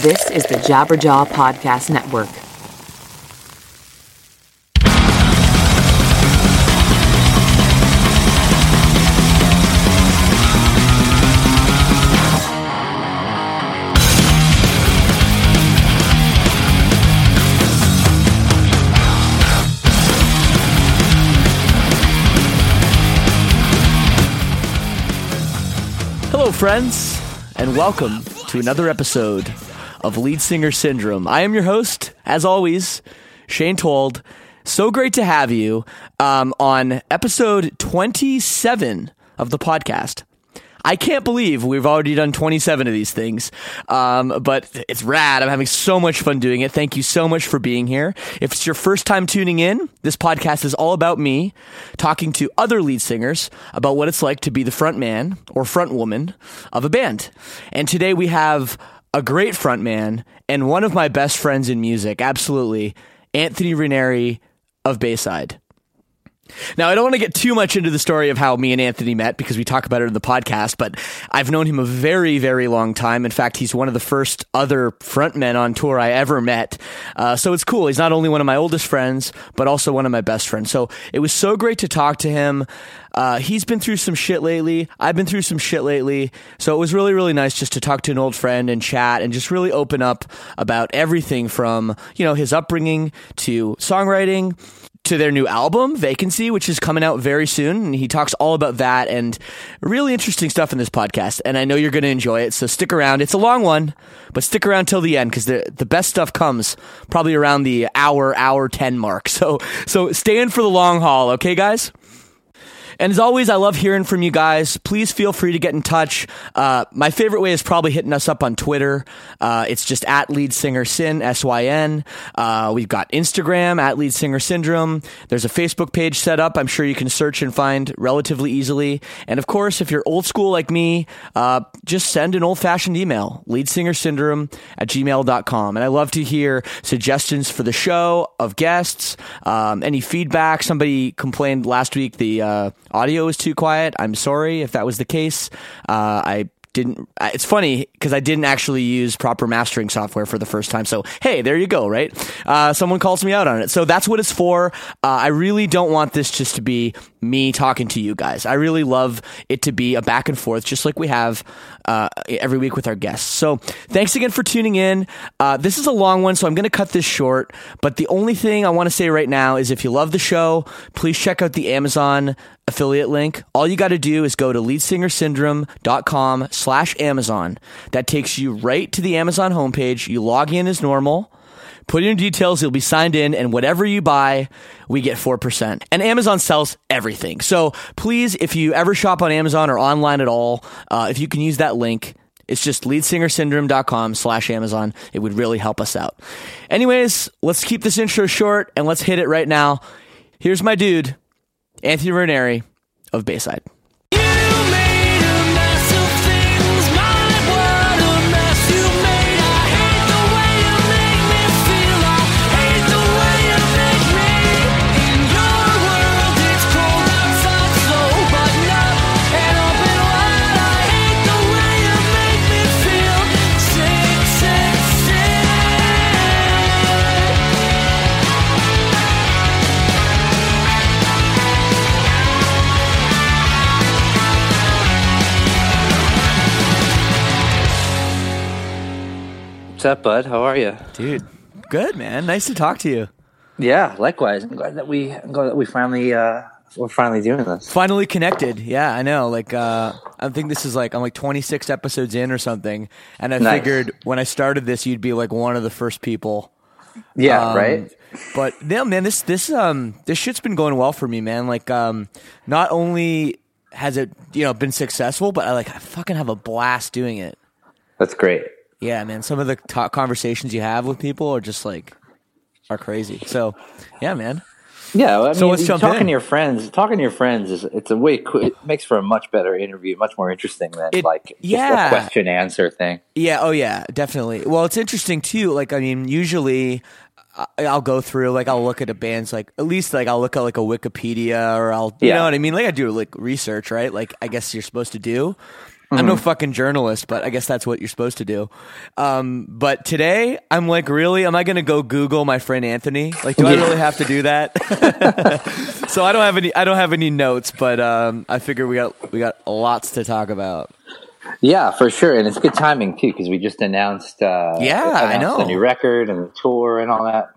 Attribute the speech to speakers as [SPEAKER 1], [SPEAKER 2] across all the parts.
[SPEAKER 1] This is the Jabberjaw Podcast Network.
[SPEAKER 2] Hello, friends, and welcome to another episode of Lead Singer Syndrome. I am your host, as always, Shane Told. So great to have you um, on episode 27 of the podcast. I can't believe we've already done 27 of these things. Um, but it's rad. I'm having so much fun doing it. Thank you so much for being here. If it's your first time tuning in, this podcast is all about me talking to other lead singers about what it's like to be the front man or front woman of a band. And today we have a great frontman and one of my best friends in music. Absolutely. Anthony Raneri of Bayside. Now, I don't want to get too much into the story of how me and Anthony met because we talk about it in the podcast, but I've known him a very, very long time. In fact, he's one of the first other frontmen on tour I ever met. Uh, so it's cool. He's not only one of my oldest friends, but also one of my best friends. So it was so great to talk to him. Uh, he's been through some shit lately. I've been through some shit lately. So it was really, really nice just to talk to an old friend and chat and just really open up about everything from, you know, his upbringing to songwriting to their new album, Vacancy, which is coming out very soon. And he talks all about that and really interesting stuff in this podcast. And I know you're going to enjoy it. So stick around. It's a long one, but stick around till the end because the, the best stuff comes probably around the hour, hour 10 mark. So, so stay in for the long haul. Okay, guys? And as always, I love hearing from you guys. Please feel free to get in touch. Uh, my favorite way is probably hitting us up on Twitter. Uh, it's just at lead singer sin, S Y N. Uh, we've got Instagram at lead singer syndrome. There's a Facebook page set up. I'm sure you can search and find relatively easily. And of course, if you're old school like me, uh, just send an old fashioned email, lead singer syndrome at gmail.com. And I love to hear suggestions for the show of guests, um, any feedback. Somebody complained last week the, uh, audio is too quiet. I'm sorry if that was the case. Uh, I didn't it's funny because i didn't actually use proper mastering software for the first time so hey there you go right uh, someone calls me out on it so that's what it's for uh, i really don't want this just to be me talking to you guys i really love it to be a back and forth just like we have uh, every week with our guests so thanks again for tuning in uh, this is a long one so i'm going to cut this short but the only thing i want to say right now is if you love the show please check out the amazon affiliate link. All you got to do is go to leadsingersyndrome.com slash Amazon. That takes you right to the Amazon homepage. You log in as normal. Put in your details, you'll be signed in, and whatever you buy, we get 4%. And Amazon sells everything. So please, if you ever shop on Amazon or online at all, uh, if you can use that link, it's just leadsingersyndrome.com slash Amazon. It would really help us out. Anyways, let's keep this intro short and let's hit it right now. Here's my dude, Anthony Raneri of Bayside.
[SPEAKER 3] What's up, bud? How are you,
[SPEAKER 2] dude? Good, man. Nice to talk to you.
[SPEAKER 3] Yeah, likewise. I'm glad that we I'm glad that we finally uh, we're finally doing this.
[SPEAKER 2] Finally connected. Yeah, I know. Like, uh, I think this is like I'm like 26 episodes in or something, and I nice. figured when I started this, you'd be like one of the first people.
[SPEAKER 3] Yeah, um, right.
[SPEAKER 2] But no, man, this this um this shit's been going well for me, man. Like, um, not only has it you know been successful, but I like I fucking have a blast doing it.
[SPEAKER 3] That's great.
[SPEAKER 2] Yeah, man. Some of the talk conversations you have with people are just like are crazy. So, yeah, man.
[SPEAKER 3] Yeah, I mean, so let's jump talking in. to your friends. Talking to your friends is it's a way it makes for a much better interview, much more interesting than it, like yeah. question answer thing.
[SPEAKER 2] Yeah, oh yeah, definitely. Well, it's interesting too. Like, I mean, usually I'll go through like I'll look at a band's like at least like I'll look at like a Wikipedia or I'll you yeah. know what I mean like I do like research right like I guess you're supposed to do Mm-hmm. I'm no mm-hmm. fucking journalist, but I guess that's what you're supposed to do. Um, but today, I'm like, really? Am I going to go Google my friend Anthony? Like, do I really have to do that? so I don't have any. I don't have any notes, but um, I figure we got we got lots to talk about.
[SPEAKER 3] Yeah, for sure, and it's good timing too because we just announced. Uh,
[SPEAKER 2] yeah, announced I know
[SPEAKER 3] the new record and the tour and all that.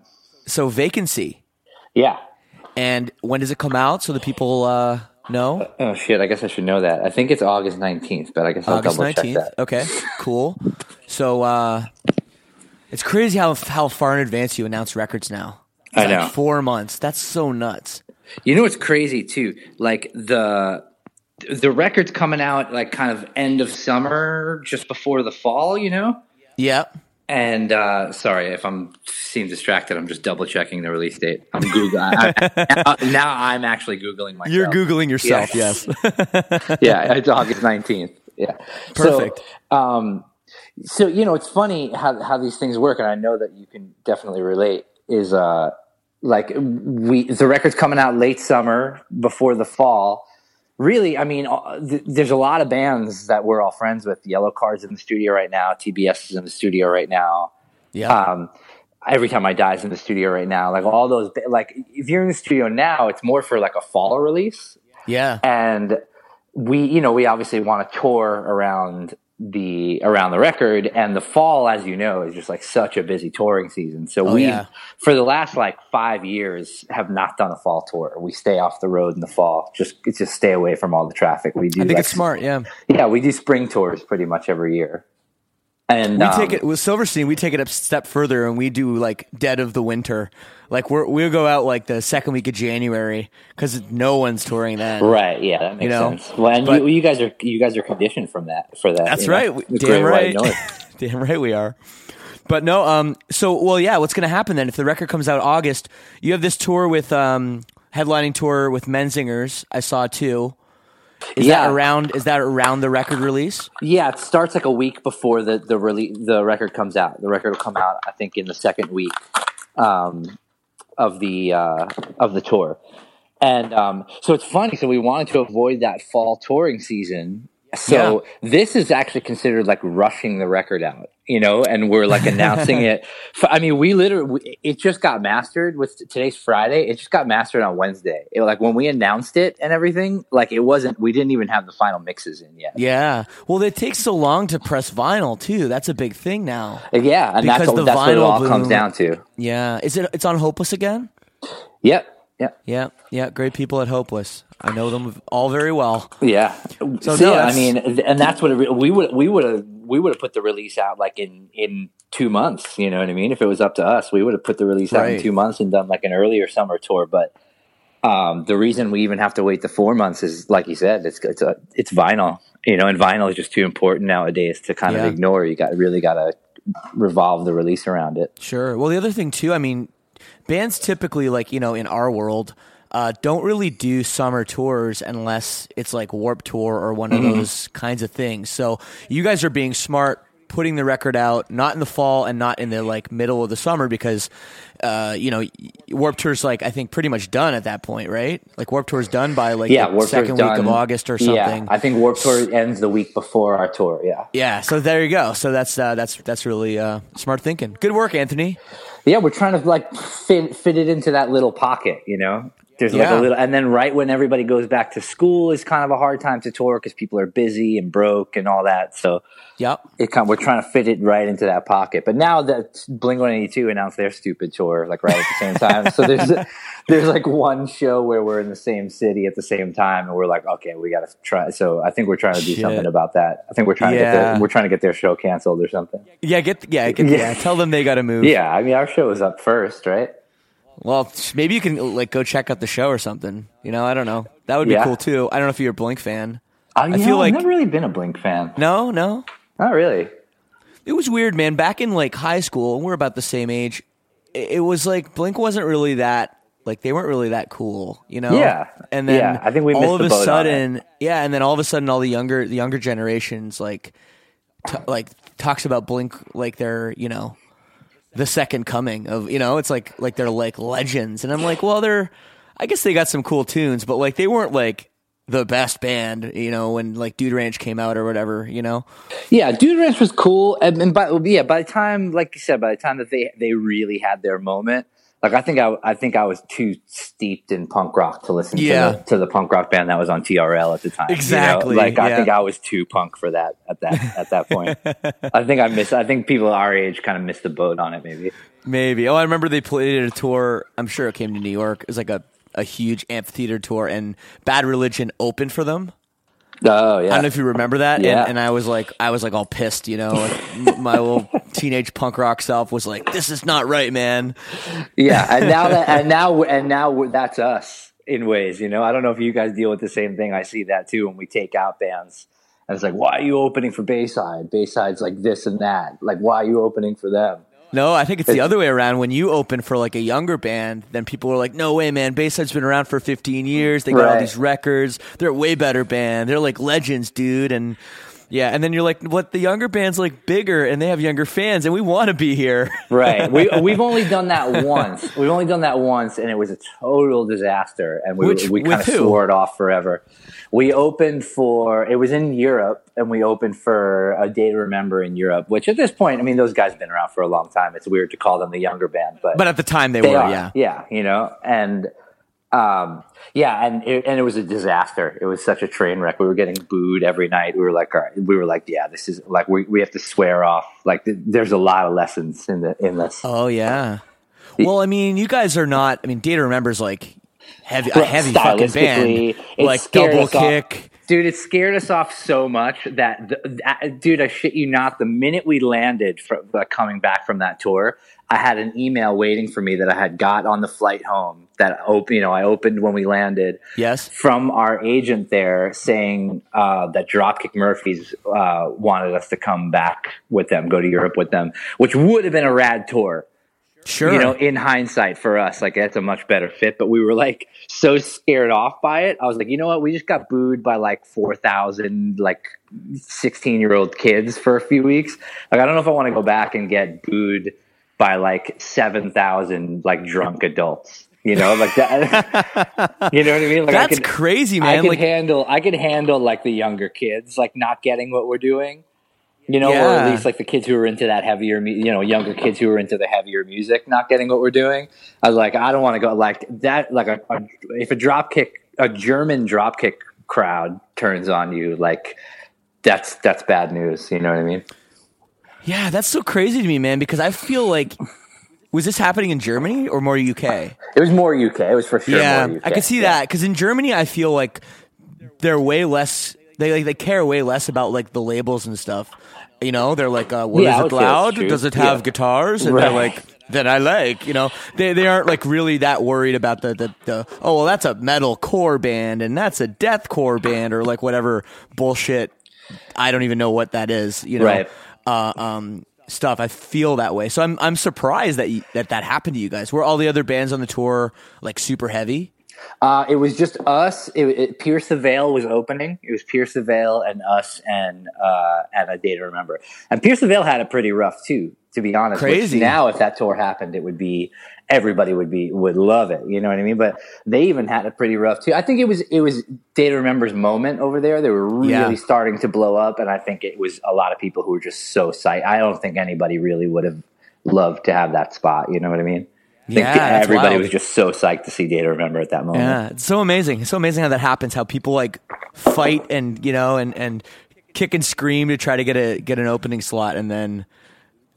[SPEAKER 2] So vacancy.
[SPEAKER 3] Yeah.
[SPEAKER 2] And when does it come out so the people uh, no.
[SPEAKER 3] Oh shit! I guess I should know that. I think it's August nineteenth, but I guess I'll August double 19th. check that.
[SPEAKER 2] Okay, cool. So uh, it's crazy how how far in advance you announce records now. It's
[SPEAKER 3] I know
[SPEAKER 2] four months. That's so nuts.
[SPEAKER 3] You know what's crazy too? Like the the records coming out like kind of end of summer, just before the fall. You know.
[SPEAKER 2] Yep.
[SPEAKER 3] And uh, sorry if I'm seem distracted. I'm just double checking the release date. I'm googling. now, I'm actually googling myself.
[SPEAKER 2] You're googling yourself. Yes.
[SPEAKER 3] yes. yeah, it's August 19th. Yeah.
[SPEAKER 2] Perfect.
[SPEAKER 3] So, um, so you know, it's funny how how these things work, and I know that you can definitely relate. Is uh, like we the record's coming out late summer before the fall really, I mean, uh, th- there's a lot of bands that we're all friends with. Yellowcard's in the studio right now. TBS is in the studio right now.
[SPEAKER 2] Yeah. Um,
[SPEAKER 3] every time I die is in the studio right now. Like all those, like if you're in the studio now, it's more for like a fall release.
[SPEAKER 2] Yeah.
[SPEAKER 3] And we, you know, we obviously want to tour around the around the record and the fall as you know is just like such a busy touring season. So oh, we yeah. for the last like five years have not done a fall tour. We stay off the road in the fall. Just just stay away from all the traffic. We do
[SPEAKER 2] i think like, it's smart yeah.
[SPEAKER 3] Yeah we do spring tours pretty much every year and
[SPEAKER 2] we um, take it with Silverstein. We take it a step further, and we do like dead of the winter. Like we we'll go out like the second week of January because no one's touring then.
[SPEAKER 3] Right? Yeah, that makes you know? sense. Well, and but, you, you, guys are you guys are conditioned from that for that.
[SPEAKER 2] That's right. Damn right. Damn right we are. But no, um, so well, yeah. What's going to happen then if the record comes out August? You have this tour with um, headlining tour with Menzingers. I saw too. Is yeah. that around? Is that around the record release?
[SPEAKER 3] Yeah, it starts like a week before the the release. The record comes out. The record will come out, I think, in the second week um, of the uh, of the tour. And um, so it's funny. So we wanted to avoid that fall touring season so yeah. this is actually considered like rushing the record out, you know, and we're like announcing it. I mean, we literally, it just got mastered with today's Friday. It just got mastered on Wednesday. It, was like when we announced it and everything, like it wasn't, we didn't even have the final mixes in yet.
[SPEAKER 2] Yeah. Well, it takes so long to press vinyl too. That's a big thing now.
[SPEAKER 3] Uh, yeah. And because that's, the that's vinyl what it all boom, comes down to.
[SPEAKER 2] Yeah. Is it, it's on Hopeless again?
[SPEAKER 3] Yep.
[SPEAKER 2] Yeah. Yeah. Yeah. Great people at Hopeless. I know them all very well.
[SPEAKER 3] Yeah. So, no, I mean, and that's what it, we would we would have we would have put the release out like in in two months. You know what I mean? If it was up to us, we would have put the release out in two months and done like an earlier summer tour. But um, the reason we even have to wait the four months is, like you said, it's it's a, it's vinyl. You know, and vinyl is just too important nowadays to kind yeah. of ignore. You got really got to revolve the release around it.
[SPEAKER 2] Sure. Well, the other thing too, I mean, bands typically like you know in our world uh, don't really do summer tours unless it's like Warped Tour or one of mm-hmm. those kinds of things. So you guys are being smart putting the record out not in the fall and not in the like middle of the summer because uh, you know Warped Tour's like I think pretty much done at that point, right? Like Warped Tour's done by like yeah, the second week of August or something. Yeah,
[SPEAKER 3] I think Warped Tour ends the week before our tour. Yeah.
[SPEAKER 2] Yeah. So there you go. So that's uh, that's that's really uh, smart thinking. Good work, Anthony.
[SPEAKER 3] Yeah, we're trying to like fit fit it into that little pocket, you know. There's yeah. like a little, and then right when everybody goes back to school is kind of a hard time to tour because people are busy and broke and all that. So,
[SPEAKER 2] yep,
[SPEAKER 3] it kind of, we're trying to fit it right into that pocket. But now that Blink One Eighty Two announced their stupid tour like right at the same time, so there's there's like one show where we're in the same city at the same time, and we're like, okay, we got to try. So I think we're trying to do Shit. something about that. I think we're trying yeah. to get their, we're trying to get their show canceled or something.
[SPEAKER 2] Yeah, get yeah, get, yeah. yeah. Tell them they got to move.
[SPEAKER 3] Yeah, I mean our show is up first, right?
[SPEAKER 2] Well, maybe you can like go check out the show or something. You know, I don't know. That would be yeah. cool too. I don't know if you're a Blink fan.
[SPEAKER 3] Uh, I feel like I've never really been a Blink fan.
[SPEAKER 2] No, no,
[SPEAKER 3] not really.
[SPEAKER 2] It was weird, man. Back in like high school, we're about the same age. It was like Blink wasn't really that like they weren't really that cool, you know.
[SPEAKER 3] Yeah.
[SPEAKER 2] And then
[SPEAKER 3] yeah, I think we
[SPEAKER 2] all of
[SPEAKER 3] a
[SPEAKER 2] sudden, yeah, and then all of a sudden, all the younger the younger generations like t- like talks about Blink like they're you know the second coming of you know it's like like they're like legends and i'm like well they're i guess they got some cool tunes but like they weren't like the best band, you know, when like Dude Ranch came out or whatever, you know.
[SPEAKER 3] Yeah, Dude Ranch was cool, and, and by yeah, by the time, like you said, by the time that they they really had their moment, like I think I I think I was too steeped in punk rock to listen
[SPEAKER 2] Yeah.
[SPEAKER 3] to the, to the punk rock band that was on TRL at the time. you know?
[SPEAKER 2] Exactly,
[SPEAKER 3] Like I
[SPEAKER 2] yeah.
[SPEAKER 3] think I was too punk for that at that at that point. I think I missed. I think people our age kind of missed the boat on it. Maybe.
[SPEAKER 2] Maybe. Oh, I remember they played a tour. I'm sure it came to New York. It was like a, a huge amphitheater tour, and Bad Religion opened for them.
[SPEAKER 3] Oh yeah.
[SPEAKER 2] I don't know if you remember that.
[SPEAKER 3] Yeah.
[SPEAKER 2] And, and I was like, I was like all pissed, you know. Like, my little teenage punk rock self was like, "This is not right, man."
[SPEAKER 3] yeah, and now that and now and now that's us in ways. You know, I don't know if you guys deal with the same thing. I see that too when we take out bands. And it's like, why are you opening for Bayside? Bayside's like this and that. Like, why are you opening for them?
[SPEAKER 2] No, I think it's the other way around. When you open for like a younger band, then people are like, "No way, man! Bayside's been around for 15 years. They got all these records. They're a way better band. They're like legends, dude." And yeah, and then you're like, "What? The younger band's like bigger, and they have younger fans, and we want to be here."
[SPEAKER 3] Right. We we've only done that once. We've only done that once, and it was a total disaster. And we
[SPEAKER 2] Which-
[SPEAKER 3] we kind of swore it off forever. We opened for it was in Europe, and we opened for a day to remember in Europe. Which at this point, I mean, those guys have been around for a long time. It's weird to call them the younger band, but
[SPEAKER 2] but at the time, they,
[SPEAKER 3] they
[SPEAKER 2] were.
[SPEAKER 3] are.
[SPEAKER 2] Yeah.
[SPEAKER 3] yeah, you know, and um, yeah, and it, and it was a disaster. It was such a train wreck. We were getting booed every night. We were like, all right, we were like, yeah, this is like we we have to swear off. Like, th- there's a lot of lessons in the in this.
[SPEAKER 2] Oh yeah. Well, I mean, you guys are not. I mean, Day to Remember's like heavy, a heavy fucking band, like double
[SPEAKER 3] us off.
[SPEAKER 2] kick.
[SPEAKER 3] Dude, it scared us off so much that, the, that- dude, I shit you not. The minute we landed from uh, coming back from that tour, I had an email waiting for me that I had got on the flight home. That open, you know, I opened when we landed
[SPEAKER 2] Yes.
[SPEAKER 3] from our agent there saying uh, that Dropkick Murphys uh, wanted us to come back with them, go to Europe with them, which would have been a rad tour
[SPEAKER 2] Sure.
[SPEAKER 3] you know, in hindsight for us, like that's a much better fit. But we were like so scared off by it. I was like, you know what? We just got booed by like 4,000 like 16 year old kids for a few weeks. Like, I don't know if I want to go back and get booed by like 7,000 like drunk adults. You know, like that. you know what I mean? Like I
[SPEAKER 2] That's
[SPEAKER 3] could-
[SPEAKER 2] crazy,
[SPEAKER 3] I
[SPEAKER 2] man.
[SPEAKER 3] could
[SPEAKER 2] Like,
[SPEAKER 3] handle. I could handle like the younger kids, like not getting what we're doing. You know, or at least like the kids who are into that heavier, you know, younger kids who are into the heavier music, not getting what we're doing. I was like, I don't want to go like that. Like a, a if a drop kick, a German drop kick crowd turns on you, like that's that's bad news. You know what I mean?
[SPEAKER 2] yeah, that's so crazy to me, man. Because I feel like was this happening in Germany or more UK?
[SPEAKER 3] It was more UK. It was for sure.
[SPEAKER 2] yeah,
[SPEAKER 3] more UK.
[SPEAKER 2] I could see
[SPEAKER 3] Yeah.
[SPEAKER 2] that because in Germany, I feel like they're way less. They like they care way less about like the labels and stuff. You know, they're like, uh, "What is
[SPEAKER 3] Yeah, I
[SPEAKER 2] it
[SPEAKER 3] would say that's
[SPEAKER 2] loud? Does it have
[SPEAKER 3] Yeah.
[SPEAKER 2] guitars?" And they're like, "That I like." You know, they they aren't like really that worried about the the, the oh well, that's a metal core band and that's a death core band or like whatever bullshit. I don't even know what that is. You know,
[SPEAKER 3] Right.
[SPEAKER 2] uh, um, stuff. I feel that way, so I'm I'm surprised that you, that that happened to you guys. Were all the other bands on the tour like super heavy?
[SPEAKER 3] Uh, it was just us. It, it, Pierce the Veil was opening. It was Pierce the Veil and us and uh, and a day to remember. And Pierce the Veil had it pretty rough too, to be honest. which
[SPEAKER 2] Crazy.
[SPEAKER 3] now, if that tour happened, it would be everybody would be would love it. You know what I mean? But they even had it pretty rough too. I think it was it was Day to Remember's moment over there. They were really
[SPEAKER 2] Yeah.
[SPEAKER 3] starting to blow up, and I think it was a lot of people who were just so psyched. I don't think anybody really would have loved to have that spot. You know what I mean?
[SPEAKER 2] Yeah,
[SPEAKER 3] everybody
[SPEAKER 2] wild.
[SPEAKER 3] was just so psyched to see Day to Remember at that moment.
[SPEAKER 2] Yeah, it's so amazing. It's so amazing how that happens. How people like fight and you know and and kick and scream to try to get a get an opening slot, and then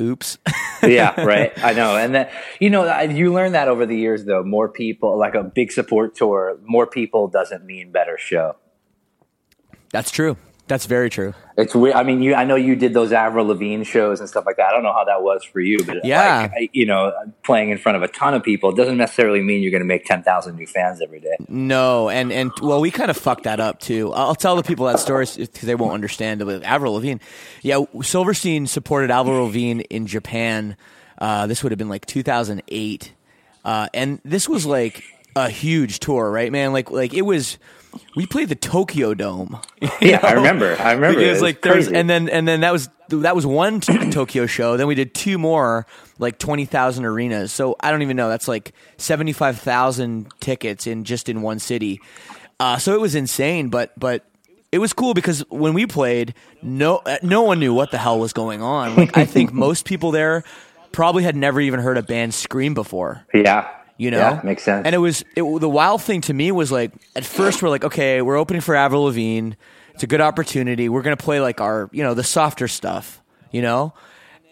[SPEAKER 2] oops.
[SPEAKER 3] yeah, right. I know, and then you know, I- you learn that over the years. Though more people, like a big support tour, more people doesn't mean better show.
[SPEAKER 2] That's true. That's very true.
[SPEAKER 3] It's weird. I mean, you. I know you did those Avril Lavigne shows and stuff like that. I don't know how that was for you, but
[SPEAKER 2] Yeah.
[SPEAKER 3] like, I- you know, playing in front of a ton of people doesn't necessarily mean you're going to make ten thousand new fans every day.
[SPEAKER 2] No, and and well, we kind of fucked that up too. I'll tell the people that story because they won't understand it. Avril Lavigne, yeah, Silverstein supported Avril Lavigne in Japan. Uh, this would have been like 2008, uh, and this was like a huge tour, right, man? Like like it was. We played the Tokyo Dome.
[SPEAKER 3] Yeah, I remember. I remember.
[SPEAKER 2] Because
[SPEAKER 3] It was
[SPEAKER 2] like there was,
[SPEAKER 3] crazy.
[SPEAKER 2] and then and then that was that was one Tokyo show. Then we did two more, like twenty thousand arenas. So I don't even know. That's like seventy five thousand tickets in just in one city. Uh, so it was insane, but but it was cool because when we played, no uh, no one knew what the hell was going on. Like I think most people there probably had never even heard a band scream before.
[SPEAKER 3] Yeah.
[SPEAKER 2] You know,
[SPEAKER 3] Yeah, makes sense.
[SPEAKER 2] And it was it, the wild thing to me was like at first we're like, okay, we're opening for Avril Lavigne. It's a good opportunity. We're gonna play like our you know the softer stuff, you know.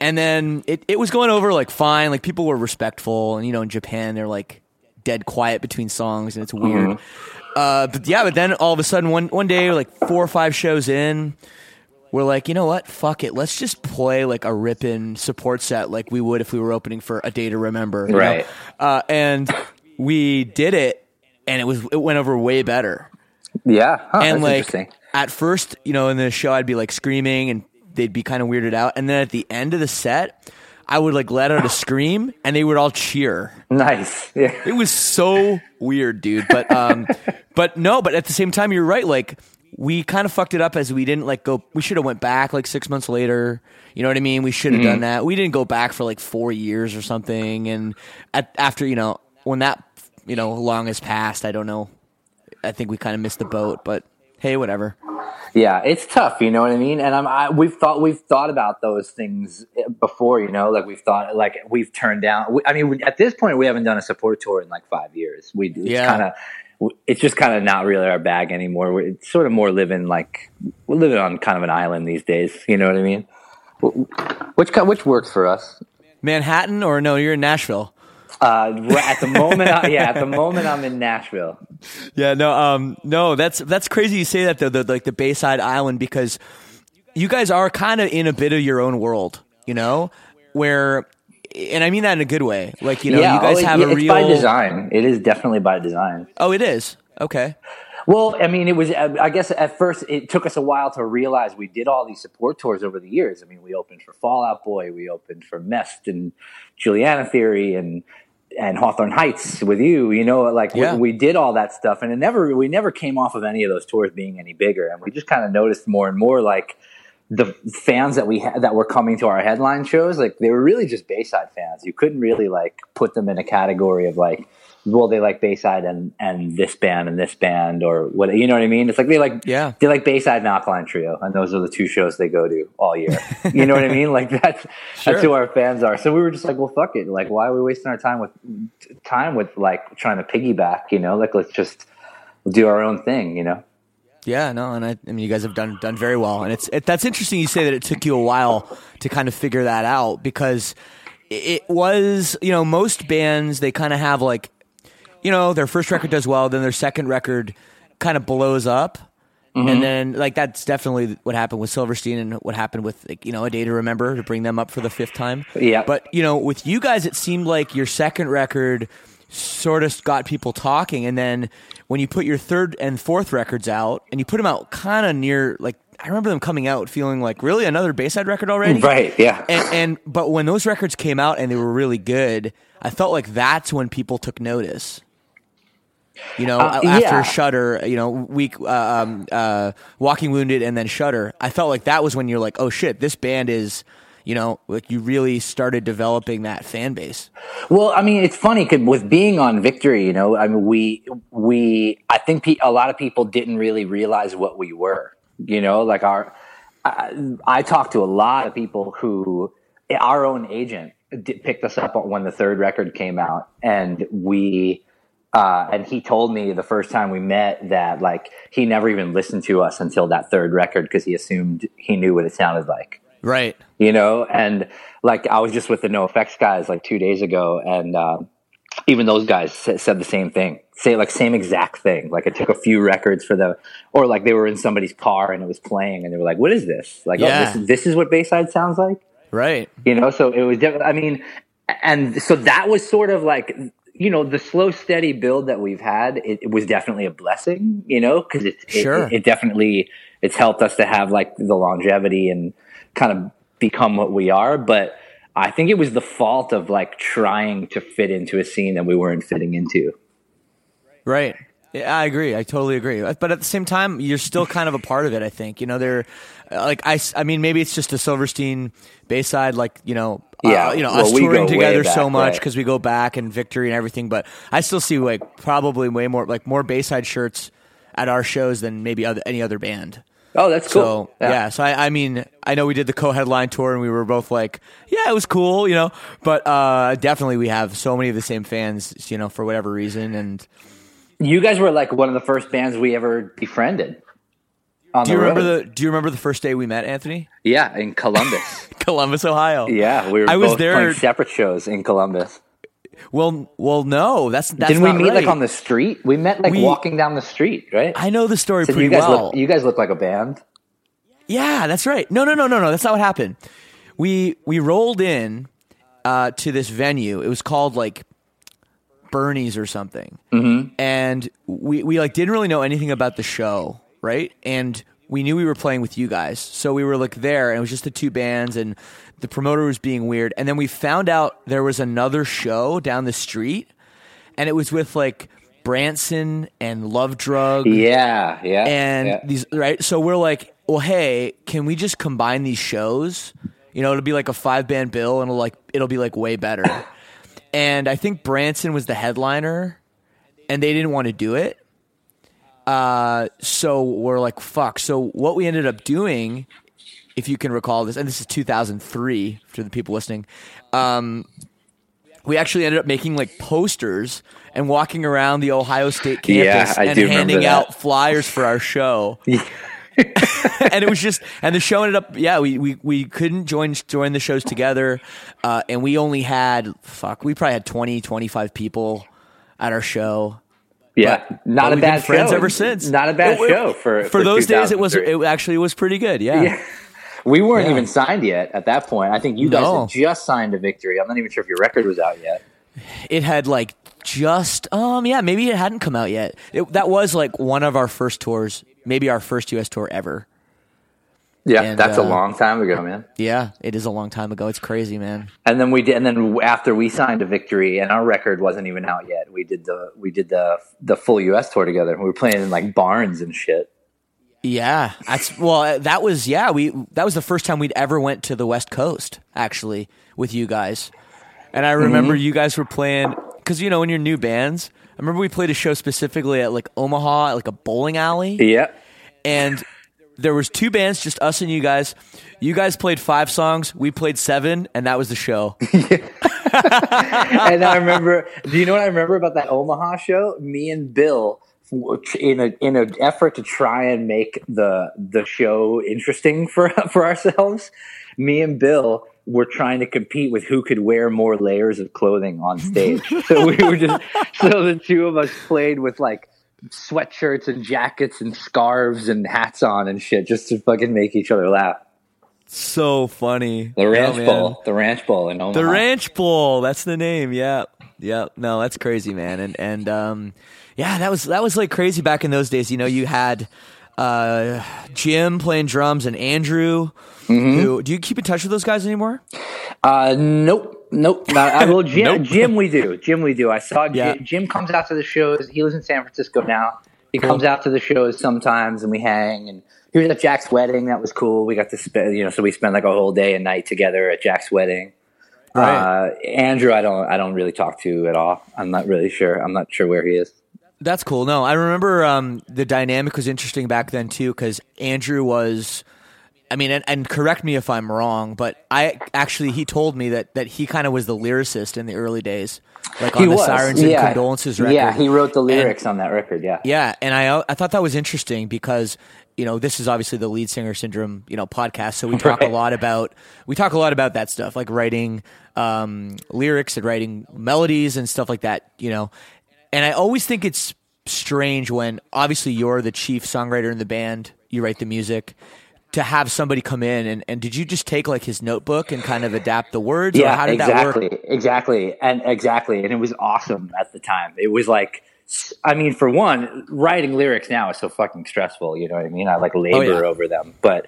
[SPEAKER 2] And then it, it was going over like fine. Like people were respectful, and you know in Japan they're like dead quiet between songs, and it's weird. Uh, but yeah, but then all of a sudden one one day, like four or five shows in, we're like, you know what? Fuck it. Let's just play like a ripping support set like we would if we were opening for A Day to Remember.
[SPEAKER 3] Right.
[SPEAKER 2] Uh, and we did it, and it was it went over way better.
[SPEAKER 3] Yeah. Huh,
[SPEAKER 2] and
[SPEAKER 3] that's
[SPEAKER 2] like
[SPEAKER 3] interesting.
[SPEAKER 2] at first, you know, in the show, I'd be like screaming, and they'd be kind of weirded out. And then at the end of the set, I would like let out a scream, and they would all cheer.
[SPEAKER 3] Nice. Yeah.
[SPEAKER 2] It was so weird, dude. But um, but no. But at the same time, you're right. Like we kind of fucked it up as we didn't like go. We should have went back like six months later. You know what I mean? We should have done mm-hmm. that. We didn't go back for like four years or something. And at, after you know when that you know long has passed, I don't know. I think we kind of missed the boat. But hey, whatever.
[SPEAKER 3] Yeah, it's tough, you know what I mean. And I'm, I, we've thought we've thought about those things eh, before, you know, like we've thought like we've turned down. we- I mean, we, at this point, we haven't done a support tour in like five years. We it's
[SPEAKER 2] Yeah.
[SPEAKER 3] kind of it's just kind of not really our bag anymore. We're it's sort of more living like we're living on kind of an island these days. You know what I mean? Which ki- which works for us.
[SPEAKER 2] Manhattan or no? You're in Nashville.
[SPEAKER 3] Uh, at the moment, I, yeah, at the moment, I'm in Nashville.
[SPEAKER 2] Yeah, no, um, no, that's that's crazy. You say that though, the, like the Bayside Island, because you guys are kind of in a bit of your own world, you know, where, and I mean that in a good way. Like you know,
[SPEAKER 3] yeah,
[SPEAKER 2] you guys
[SPEAKER 3] oh,
[SPEAKER 2] have
[SPEAKER 3] it-
[SPEAKER 2] a
[SPEAKER 3] it's
[SPEAKER 2] real.
[SPEAKER 3] by design. It is definitely by design.
[SPEAKER 2] Oh, it is okay.
[SPEAKER 3] Well, I mean, it was. Uh, I guess at first it took us a while to realize we did all these support tours over the years. I mean, we opened for Fallout Boy, we opened for Mest and Juliana Theory, and and Hawthorne Heights with you. You know, like
[SPEAKER 2] Yeah.
[SPEAKER 3] we, we did all that stuff, and it never we never came off of any of those tours being any bigger, and we just kind of noticed more and more like the fans that we had that were coming to our headline shows, like they were really just Bayside fans. You couldn't really like put them in a category of like, well, they like Bayside and and this band and this band or what you know what I mean? It's like they like
[SPEAKER 2] Yeah.
[SPEAKER 3] they like Bayside and Alkaline Trio, and those are the two shows they go to all year. You know what I mean? Like that's
[SPEAKER 2] Sure.
[SPEAKER 3] that's who our fans are. So we were just like, well, fuck it. Like, why are we wasting our time with time with like trying to piggyback? You know, like let's just do our own thing. You know.
[SPEAKER 2] Yeah, no, and I, I mean, you guys have done done very well, and it's it, that's interesting. You say that it took you a while to kind of figure that out because it was, you know, most bands they kind of have like, you know, their first record does well, then their second record kind of blows up, and mm-hmm. then like that's definitely what happened with Silverstein and what happened with like, you know a day to remember to bring them up for the fifth time.
[SPEAKER 3] Yeah.
[SPEAKER 2] but you know, with you guys, it seemed like your second record sort of got people talking, and then when you put your third and fourth records out, and you put them out kind of near like I remember them coming out feeling like really another Bayside record already,
[SPEAKER 3] Right. Yeah.
[SPEAKER 2] and, and but when those records came out and they were really good, I felt like that's when people took notice. You know,
[SPEAKER 3] Uh,
[SPEAKER 2] after
[SPEAKER 3] yeah.
[SPEAKER 2] Shudder, you know, week, uh, um, uh, Walking Wounded, and then Shudder, I felt like that was when you're like, oh shit, this band is, you know, like you really started developing that fan base.
[SPEAKER 3] Well, I mean, it's funny because with being on Victory, you know, I mean, we we I think pe- a lot of people didn't really realize what we were. You know, like our I, I talked to a lot of people who our own agent did, picked us up when the third record came out, and we. Uh, and he told me the first time we met that like he never even listened to us until that third record because he assumed he knew what it sounded like
[SPEAKER 2] Right.
[SPEAKER 3] You know? And like i was just with the NOFX guys like two days ago and um, even those guys said the same thing say like same exact thing. Like it took a few records for the or like they were in somebody's car and it was playing and they were like what is this? Like
[SPEAKER 2] Yeah.
[SPEAKER 3] oh, this, this is what bayside sounds like?
[SPEAKER 2] Right.
[SPEAKER 3] you know? So it was def- i mean and so that was sort of like you know the slow steady build that we've had it, it was definitely a blessing you know? Because it-
[SPEAKER 2] Sure.
[SPEAKER 3] it, it definitely it's helped us to have like the longevity and kind of become what we are but i think it was the fault of like trying to fit into a scene that we weren't fitting into
[SPEAKER 2] Right. Yeah, I agree. I totally agree. But at the same time, you're still kind of a part of it. I think you know they're like I. I mean, maybe it's just a Silverstein Bayside, like you know,
[SPEAKER 3] Yeah,
[SPEAKER 2] uh, you know,
[SPEAKER 3] well,
[SPEAKER 2] us touring together
[SPEAKER 3] back,
[SPEAKER 2] so much
[SPEAKER 3] right.
[SPEAKER 2] because we go back and victory and everything. But I still see like probably way more like more Bayside shirts at our shows than maybe other, any other band.
[SPEAKER 3] Oh, that's cool.
[SPEAKER 2] So yeah, so I, I mean, I know we did the co-headline tour, and we were both like, yeah, it was cool, you know. But uh, definitely, we have so many of the same fans, you know, for whatever reason. And
[SPEAKER 3] You guys were like one of the first bands we ever befriended. On
[SPEAKER 2] do you
[SPEAKER 3] the
[SPEAKER 2] remember
[SPEAKER 3] road.
[SPEAKER 2] the Do you remember the first day we met, Anthony?
[SPEAKER 3] Yeah, in Columbus.
[SPEAKER 2] Columbus, Ohio.
[SPEAKER 3] yeah, we were
[SPEAKER 2] I was there-
[SPEAKER 3] playing separate shows in Columbus.
[SPEAKER 2] Well, well, no, that's that's
[SPEAKER 3] Didn't we
[SPEAKER 2] not
[SPEAKER 3] meet like on the street? We met like
[SPEAKER 2] We-
[SPEAKER 3] walking down the street, right?
[SPEAKER 2] I know the story
[SPEAKER 3] So
[SPEAKER 2] pretty
[SPEAKER 3] you guys
[SPEAKER 2] well.
[SPEAKER 3] look you guys look like a band.
[SPEAKER 2] Yeah, that's right. No, no, no, no, no. That's not what happened. We we rolled in uh, to this venue. It was called like Bernie's or something, mm-hmm. and we we like didn't really know anything about the show, right? And we knew we were playing with you guys, so we were like there, and it was just the two bands, and the promoter was being weird. And then we found out there was another show down the street, and it was with like Brandtson and Love Drug
[SPEAKER 3] Yeah, yeah.
[SPEAKER 2] and
[SPEAKER 3] yeah.
[SPEAKER 2] these right so we're like well hey can we just combine these shows you know it'll be like a five band bill and it'll like it'll be like way better and i think brandtson was the headliner and they didn't want to do it uh, so we're like fuck. So what we ended up doing if you can recall this and this is 2003 for the people listening um, we actually ended up making like posters and walking around the Ohio State campus
[SPEAKER 3] Yeah,
[SPEAKER 2] and handing out flyers for our show. and it was just and the show ended up yeah we we, we couldn't join join the shows together uh, and we only had fuck we probably had 20 25 people at our show
[SPEAKER 3] yeah,
[SPEAKER 2] but-
[SPEAKER 3] not
[SPEAKER 2] but
[SPEAKER 3] a
[SPEAKER 2] we've
[SPEAKER 3] bad
[SPEAKER 2] friends
[SPEAKER 3] show.
[SPEAKER 2] ever since
[SPEAKER 3] Not a bad
[SPEAKER 2] It-
[SPEAKER 3] show for
[SPEAKER 2] for those days it was
[SPEAKER 3] 2003.
[SPEAKER 2] it actually was pretty good yeah,
[SPEAKER 3] Yeah. We weren't
[SPEAKER 2] Yeah.
[SPEAKER 3] even signed yet at that point. I think you guys
[SPEAKER 2] No.
[SPEAKER 3] had just signed a victory. I'm not even sure if your record was out yet.
[SPEAKER 2] it had like just um yeah maybe it hadn't come out yet it, that was like one of our first tours maybe our first us tour ever
[SPEAKER 3] Yeah,
[SPEAKER 2] And,
[SPEAKER 3] that's
[SPEAKER 2] uh,
[SPEAKER 3] a long time ago, man.
[SPEAKER 2] yeah it is a long time ago it's crazy man
[SPEAKER 3] And then we did, and then after we signed a victory, and our record wasn't even out yet. We did the we did the the full U.S. tour together. We were playing in like barns and shit.
[SPEAKER 2] Yeah, that's well. That was yeah. We that was the first time we'd ever went to the West Coast actually with you guys, and I remember
[SPEAKER 3] Mm-hmm.
[SPEAKER 2] you guys were playing because you know when you're new bands. I remember we played a show specifically at like Omaha, at like a bowling alley,
[SPEAKER 3] Yeah,
[SPEAKER 2] and there was two bands, just us and you guys. You guys played five songs, we played seven, and that was the show.
[SPEAKER 3] and I remember. Do you know what I remember about that Omaha show? Me and Bill, in a in an effort to try and make the the show interesting for for ourselves, me and Bill were trying to compete with who could wear more layers of clothing on stage. so we were just so the two of us played with like sweatshirts and jackets and scarves and hats on and shit just to fucking make each other laugh.
[SPEAKER 2] so funny.
[SPEAKER 3] The Ranch
[SPEAKER 2] Oh.
[SPEAKER 3] Bowl, the Ranch Bowl in Omaha.
[SPEAKER 2] The Ranch Bowl. That's the name. Yeah. Yeah. No, that's crazy, man. And and um yeah, that was that was like crazy back in those days. You know, you had uh Jim playing drums and Andrew
[SPEAKER 3] Mm-hmm.
[SPEAKER 2] who do you keep in touch with those guys anymore?
[SPEAKER 3] Uh, nope, nope. Not, I, well, Jim,
[SPEAKER 2] Nope.
[SPEAKER 3] Jim, we do. Jim, we do. I saw
[SPEAKER 2] Yeah.
[SPEAKER 3] Jim, Jim comes out to the shows. He lives in San Francisco now. He comes out to the shows sometimes, and we hang. And he was at Jack's wedding. That was cool. We got to spend, you know, so we spent like a whole day and night together at Jack's wedding.
[SPEAKER 2] Right.
[SPEAKER 3] Uh, Andrew, I don't, I don't really talk to at all. I'm not really sure. I'm not sure where he is.
[SPEAKER 2] That's cool. No, I remember um, the dynamic was interesting back then too because Andrew was. I mean, and, and correct me if I'm wrong, but I actually he told me that that he kind of was the lyricist in the early days, like on
[SPEAKER 3] he
[SPEAKER 2] the
[SPEAKER 3] was.
[SPEAKER 2] Sirens
[SPEAKER 3] yeah.
[SPEAKER 2] and Condolences record.
[SPEAKER 3] Yeah, he wrote the
[SPEAKER 2] And-
[SPEAKER 3] lyrics on that record. Yeah.
[SPEAKER 2] Yeah, and I I thought that was interesting because you know this is obviously the lead singer syndrome you know podcast, so we talk
[SPEAKER 3] Right.
[SPEAKER 2] a lot about we talk a lot about that stuff like writing um, lyrics and writing melodies and stuff like that. You know, and I always think it's strange when obviously you're the chief songwriter in the band, you write the music. To have somebody come in and, and did you just take like his notebook and kind of adapt the words? or
[SPEAKER 3] Yeah,
[SPEAKER 2] how did
[SPEAKER 3] exactly,
[SPEAKER 2] that work?
[SPEAKER 3] exactly, and exactly, and it was awesome at the time. It was like, I mean, for one, writing lyrics now is so fucking stressful. You know what I mean? I like labor
[SPEAKER 2] Oh, yeah.
[SPEAKER 3] over them, but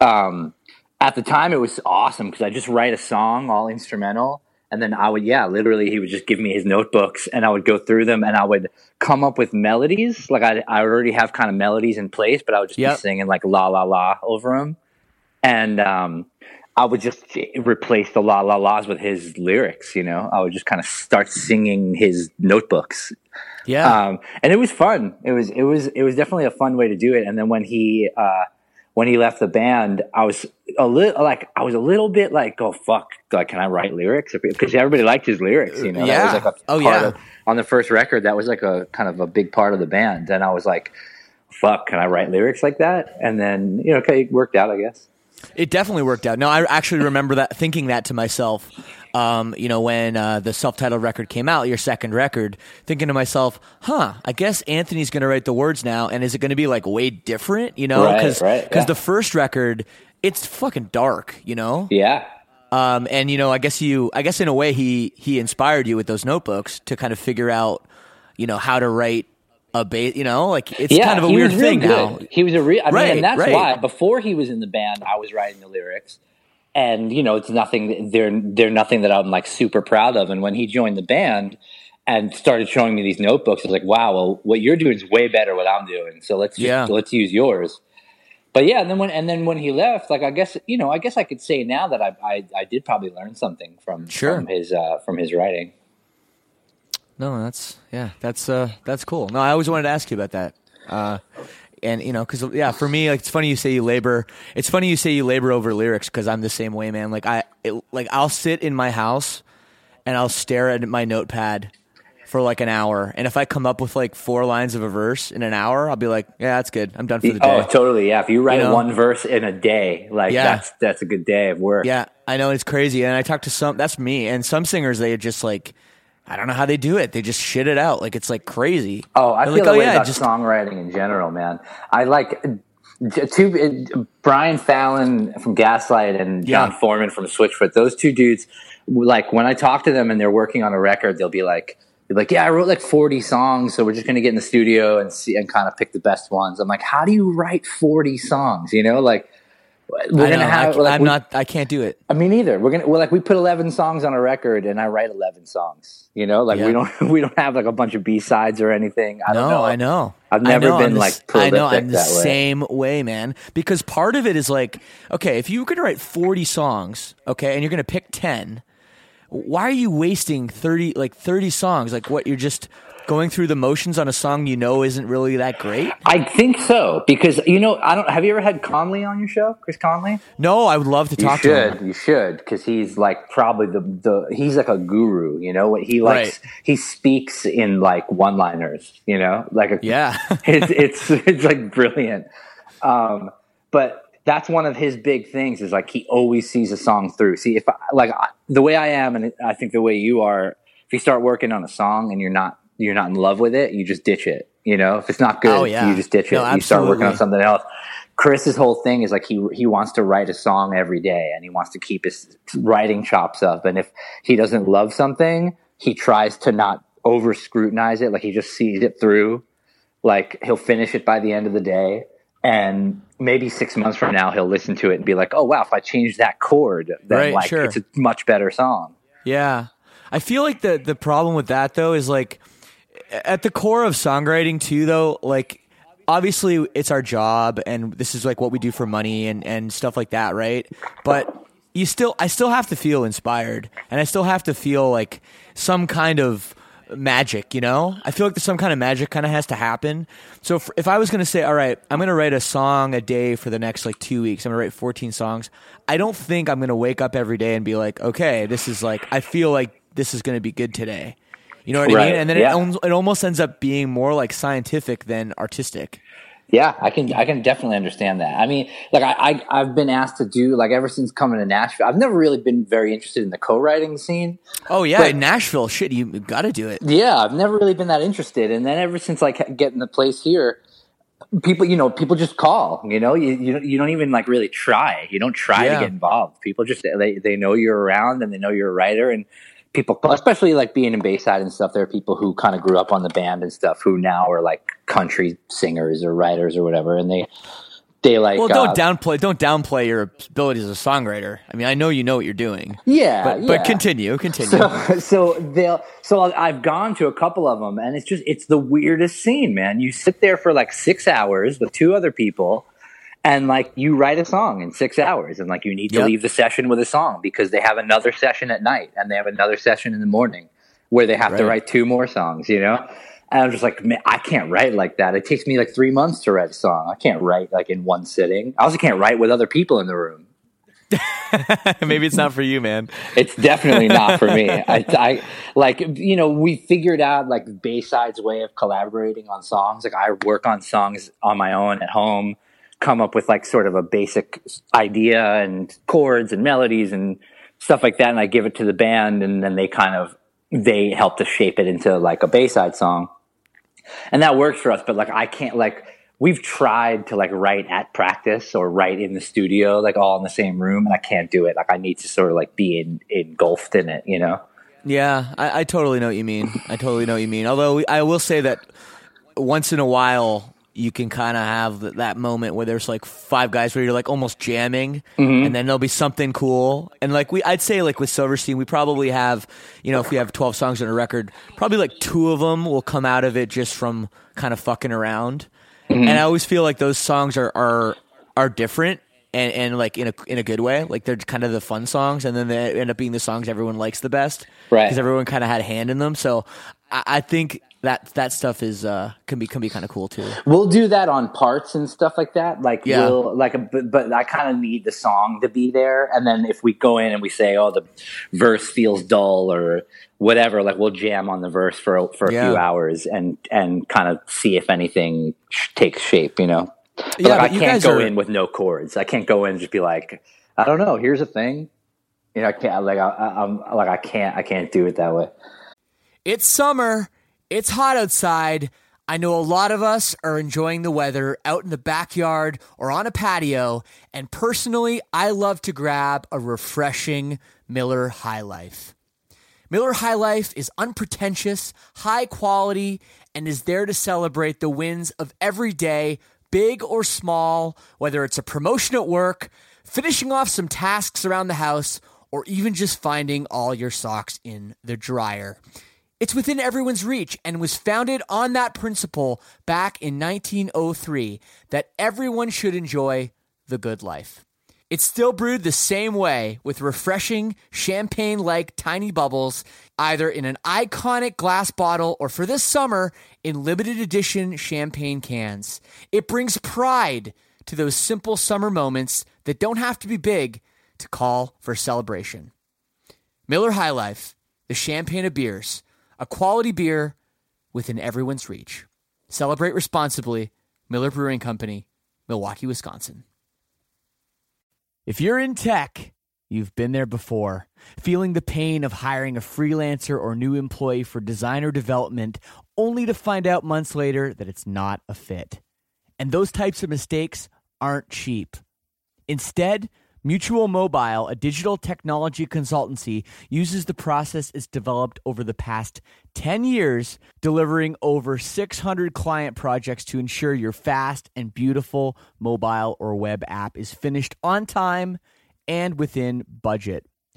[SPEAKER 3] um, at the time, it was awesome because I just write a song all instrumental, and then I would, yeah, literally, he would just give me his notebooks, and I would go through them, and I would come up with melodies. Like I, I already have kind of melodies in place, but I would just
[SPEAKER 2] Yep.
[SPEAKER 3] be singing like la la la over them and um, I would just replace the la la la's with his lyrics. You know, I would just kind of start singing his notebooks.
[SPEAKER 2] Yeah.
[SPEAKER 3] Um, and it was fun. It was it was it was definitely a fun way to do it. And then when he uh, when he left the band, I was a little like I was a little bit like, oh fuck, like can I write lyrics? Because everybody liked his lyrics. You know,
[SPEAKER 2] Yeah.
[SPEAKER 3] that was like a
[SPEAKER 2] Oh,
[SPEAKER 3] part
[SPEAKER 2] yeah.
[SPEAKER 3] of- on the first record, that was like a kind of a big part of the band. And I was like, fuck, can I write lyrics like that? And then you know, okay, it worked out, I guess.
[SPEAKER 2] It definitely worked out. No, I actually remember that thinking that to myself. Um, you know, when uh, the self-titled record came out, your second record, thinking to myself, "Huh, I guess Anthony's going to write the words now, and is it going to be like way different?" You know,
[SPEAKER 3] Right,
[SPEAKER 2] because
[SPEAKER 3] right, yeah.
[SPEAKER 2] the first record, it's fucking dark. You know,
[SPEAKER 3] Yeah.
[SPEAKER 2] um, and you know, I guess you, I guess in a way, he he inspired you with those notebooks to kind of figure out, you know, how to write a bass. You know, like it's
[SPEAKER 3] yeah,
[SPEAKER 2] kind of a weird thing
[SPEAKER 3] good.
[SPEAKER 2] now.
[SPEAKER 3] He was a real. I
[SPEAKER 2] Right,
[SPEAKER 3] mean, and that's
[SPEAKER 2] right.
[SPEAKER 3] why before he was in the band, I was writing the lyrics, and you know, it's nothing. They're they're nothing that I'm like super proud of. And when he joined the band and started showing me these notebooks, I was like, wow, well, what you're doing is way better what I'm doing. So let's just,
[SPEAKER 2] Yeah.
[SPEAKER 3] let's use yours. But yeah, and then when and then when he left, like I guess you know, I guess I could say now that I I, I did probably learn something from
[SPEAKER 2] Sure.
[SPEAKER 3] from his uh, from his writing.
[SPEAKER 2] No, that's yeah, that's uh, that's cool. No, I always wanted to ask you about that. Uh, and you know, because yeah, for me, like it's funny you say you labor. It's funny you say you labor over lyrics because I'm the same way, man. Like I, it, like I'll sit in my house and I'll stare at my notepad for like an hour, and if I come up with like four lines of a verse in an hour, I'll be like, yeah, that's good. I'm done for the oh, day.
[SPEAKER 3] Oh, totally. Yeah, if you write
[SPEAKER 2] You know?
[SPEAKER 3] one verse in a day, like
[SPEAKER 2] Yeah.
[SPEAKER 3] that's that's a good day of work.
[SPEAKER 2] Yeah, I know it's crazy, and I talk to some. That's me, and some singers they just like. I don't know how they do it. They just shit it out like it's like crazy.
[SPEAKER 3] Oh, I
[SPEAKER 2] They're
[SPEAKER 3] feel
[SPEAKER 2] like,
[SPEAKER 3] the way
[SPEAKER 2] yeah,
[SPEAKER 3] about
[SPEAKER 2] just
[SPEAKER 3] songwriting in general, man. I like uh, two uh, Brian Fallon from Gaslight and Jon
[SPEAKER 2] Yeah.
[SPEAKER 3] Foreman from Switchfoot. Those two dudes, like when I talk to them and they're working on a record, they'll be like, they're like, yeah, I wrote like forty songs, so we're just gonna get in the studio and see and kind of pick the best ones. I'm like, how do you write forty songs? You know, like we're
[SPEAKER 2] I
[SPEAKER 3] gonna
[SPEAKER 2] know,
[SPEAKER 3] have.
[SPEAKER 2] I,
[SPEAKER 3] like,
[SPEAKER 2] am
[SPEAKER 3] we-
[SPEAKER 2] not. I can't do it.
[SPEAKER 3] I mean, either we're gonna well, like we put eleven songs on a record, and I write eleven songs. You know, like we don't we don't have like a bunch of B sides or anything. I
[SPEAKER 2] No,
[SPEAKER 3] don't know.
[SPEAKER 2] I know.
[SPEAKER 3] I've never
[SPEAKER 2] know,
[SPEAKER 3] been,
[SPEAKER 2] I'm the
[SPEAKER 3] like,
[SPEAKER 2] s- I know. I'm the
[SPEAKER 3] way.
[SPEAKER 2] same way, man. Because part of it is like, okay, if you're to write 40 songs, okay, and you're going to pick 10, why are you wasting 30 like 30 songs? Like what? You're just going through the motions on a song you know isn't really that great?
[SPEAKER 3] I think so because you know I don't. Have you ever had Conley on your show, Chris Conley?
[SPEAKER 2] No, I would love to
[SPEAKER 3] You
[SPEAKER 2] talk to
[SPEAKER 3] should.
[SPEAKER 2] him.
[SPEAKER 3] You should you should, because he's like probably the the he's like a guru. You know what he likes.
[SPEAKER 2] Right.
[SPEAKER 3] He speaks in like one liners. You know, like a
[SPEAKER 2] Yeah.
[SPEAKER 3] it's it's it's like brilliant. Um, but that's one of his big things is like he always sees a song through. See, if I, like I, the way I am, and I think the way you are, if you start working on a song and you're not you're not in love with it, you just ditch it. You know, if it's not good,
[SPEAKER 2] Oh, yeah.
[SPEAKER 3] you just ditch it.
[SPEAKER 2] No,
[SPEAKER 3] you start working on something else. Chris's whole thing is like he he wants to write a song every day and he wants to keep his writing chops up. And if he doesn't love something, he tries to not over scrutinize it. Like he just sees it through. Like he'll finish it by the end of the day. And maybe six months from now, he'll listen to it and be like, "Oh wow! If I change that chord, then
[SPEAKER 2] Right,
[SPEAKER 3] like
[SPEAKER 2] sure.
[SPEAKER 3] it's a much better song."
[SPEAKER 2] Yeah. I feel like the the problem with that though is like at the core of songwriting too though, like obviously it's our job and this is like what we do for money and and stuff like that, right? But you still I still have to feel inspired and I still have to feel like some kind of magic, you know? I feel like there's some kind of magic kind of has to happen. So if, if I was going to say, all right, I'm going to write a song a day for the next like two weeks, I'm going to write 14 songs. I don't think I'm going to wake up every day and be like, okay, this is like, I feel like this is going to be good today. You know what I mean? And then
[SPEAKER 3] yeah.
[SPEAKER 2] it, it almost ends up being more like scientific than artistic.
[SPEAKER 3] Yeah, I can I can definitely understand that. I mean, like I, I I've been asked to do like ever since coming to Nashville. I've never really been very interested in the co-writing scene.
[SPEAKER 2] Oh yeah,
[SPEAKER 3] But-
[SPEAKER 2] Nashville, shit, you got to do it.
[SPEAKER 3] Yeah, I've never really been that interested. And then ever since like getting the place here, people you know people just call. You know, you you don't, you don't even like really try. You don't try
[SPEAKER 2] Yeah.
[SPEAKER 3] to get involved. People just they they know you're around and they know you're a writer and. People, especially like being in Bayside and stuff, there are people who kind of grew up on the band and stuff who now are like country singers or writers or whatever, and they they like
[SPEAKER 2] Well, don't
[SPEAKER 3] uh,
[SPEAKER 2] downplay don't downplay your abilities as a songwriter. I mean, I know you know what you're doing.
[SPEAKER 3] yeah,
[SPEAKER 2] But,
[SPEAKER 3] yeah.
[SPEAKER 2] but continue, continue.
[SPEAKER 3] So, so they'll. So I've gone to a couple of them, and it's just it's the weirdest scene, man. You sit there for like six hours with two other people, and like you write a song in six hours and like you need to
[SPEAKER 2] Yep.
[SPEAKER 3] leave the session with a song because they have another session at night and they have another session in the morning where they have to write two more songs you know and i'm just like man i can't write like that it takes me like three months to write a song i can't write like in one sitting i also can't write with other people in the room
[SPEAKER 2] Maybe it's not for you, man.
[SPEAKER 3] it's definitely not for me. I, I like you know we figured out like Bayside's way of collaborating on songs. Like I work on songs on my own at home, come up with like sort of a basic idea and chords and melodies and stuff like that, and I give it to the band, and then they kind of they help to shape it into like a Bayside song, and that works for us. But like I can't like we've tried to like write at practice or write in the studio, like all in the same room, and I can't do it. Like I need to sort of like be in, engulfed in it, you know?
[SPEAKER 2] Yeah, I, I totally know what you mean. I totally know what you mean. Although I will say that once in a while you can kind of have that moment where there's like five guys where you're like almost jamming, mm-hmm. and then there'll be something cool. And like we, I'd say like with Silverstein, we probably have, you know, if we have 12 songs on a record, probably like two of them will come out of it just from kind of fucking around. Mm-hmm. And I always feel like those songs are are are different. And, and like in a in a good way, like they're kind of the fun songs, and then they end up being the songs everyone likes the best,
[SPEAKER 3] Right.
[SPEAKER 2] Because everyone kind of had a hand in them. So I, I think that that stuff is uh can be can be kind of cool too.
[SPEAKER 3] We'll do that on parts and stuff like that. Like
[SPEAKER 2] Yeah.
[SPEAKER 3] we'll like, but, but I kind of need the song to be there. And then if we go in and we say, "Oh, the verse feels dull" or whatever, like we'll jam on the verse for a- for a
[SPEAKER 2] Yeah.
[SPEAKER 3] few hours and and kind of see if anything sh- takes shape. You know? But,
[SPEAKER 2] Yeah,
[SPEAKER 3] like,
[SPEAKER 2] but
[SPEAKER 3] I can't go
[SPEAKER 2] are-
[SPEAKER 3] in with no chords. I can't go in and just be like, I don't know. Here's a thing. You know, I can't like I, I, I'm like I can't I can't do it that way.
[SPEAKER 2] It's summer. It's hot outside. I know a lot of us are enjoying the weather out in the backyard or on a patio. And personally, I love to grab a refreshing Miller High Life. Miller High Life is unpretentious, high quality, and is there to celebrate the wins of every day, big or small, whether it's a promotion at work, finishing off some tasks around the house, or even just finding all your socks in the dryer. It's within everyone's reach and was founded on that principle back in 1903 that everyone should enjoy the good life. It's still brewed the same way with refreshing champagne like tiny bubbles, either in an iconic glass bottle or for this summer in limited edition champagne cans. It brings pride to those simple summer moments that don't have to be big to call for celebration. Miller High Life, the champagne of beers, a quality beer within everyone's reach. Celebrate responsibly. Miller Brewing Company, Milwaukee, Wisconsin. If you're in tech, you've been there before. Feeling the pain of hiring a freelancer or new employee for designer development only to find out months later that it's not a fit. And those types of mistakes aren't cheap. Instead, Mutual Mobile, a digital technology consultancy, uses the process it's developed over the past 10 years, delivering over 600 client projects to ensure your fast and beautiful mobile or web app is finished on time and within budget.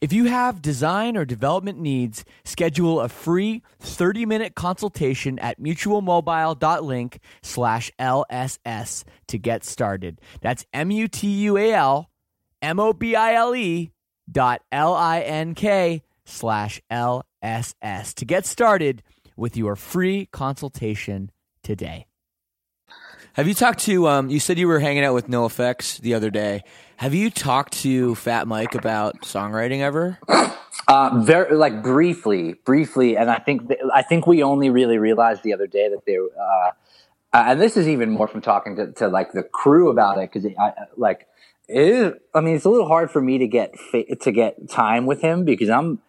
[SPEAKER 2] If you have design or development needs, schedule a free 30-minute consultation at mutualmobile.link slash LSS to get started. That's M-U-T-U-A-L M-O-B-I-L-E dot L-I-N-K slash L-S-S to get started with your free consultation today. Have you talked to? Um, you said you were hanging out with NOFX the other day. Have you talked to Fat Mike about songwriting ever?
[SPEAKER 3] Uh, very like briefly, briefly, and I think th- I think we only really realized the other day that they, uh, and this is even more from talking to, to like the crew about it because I like it is. I mean, it's a little hard for me to get to get time with him because I'm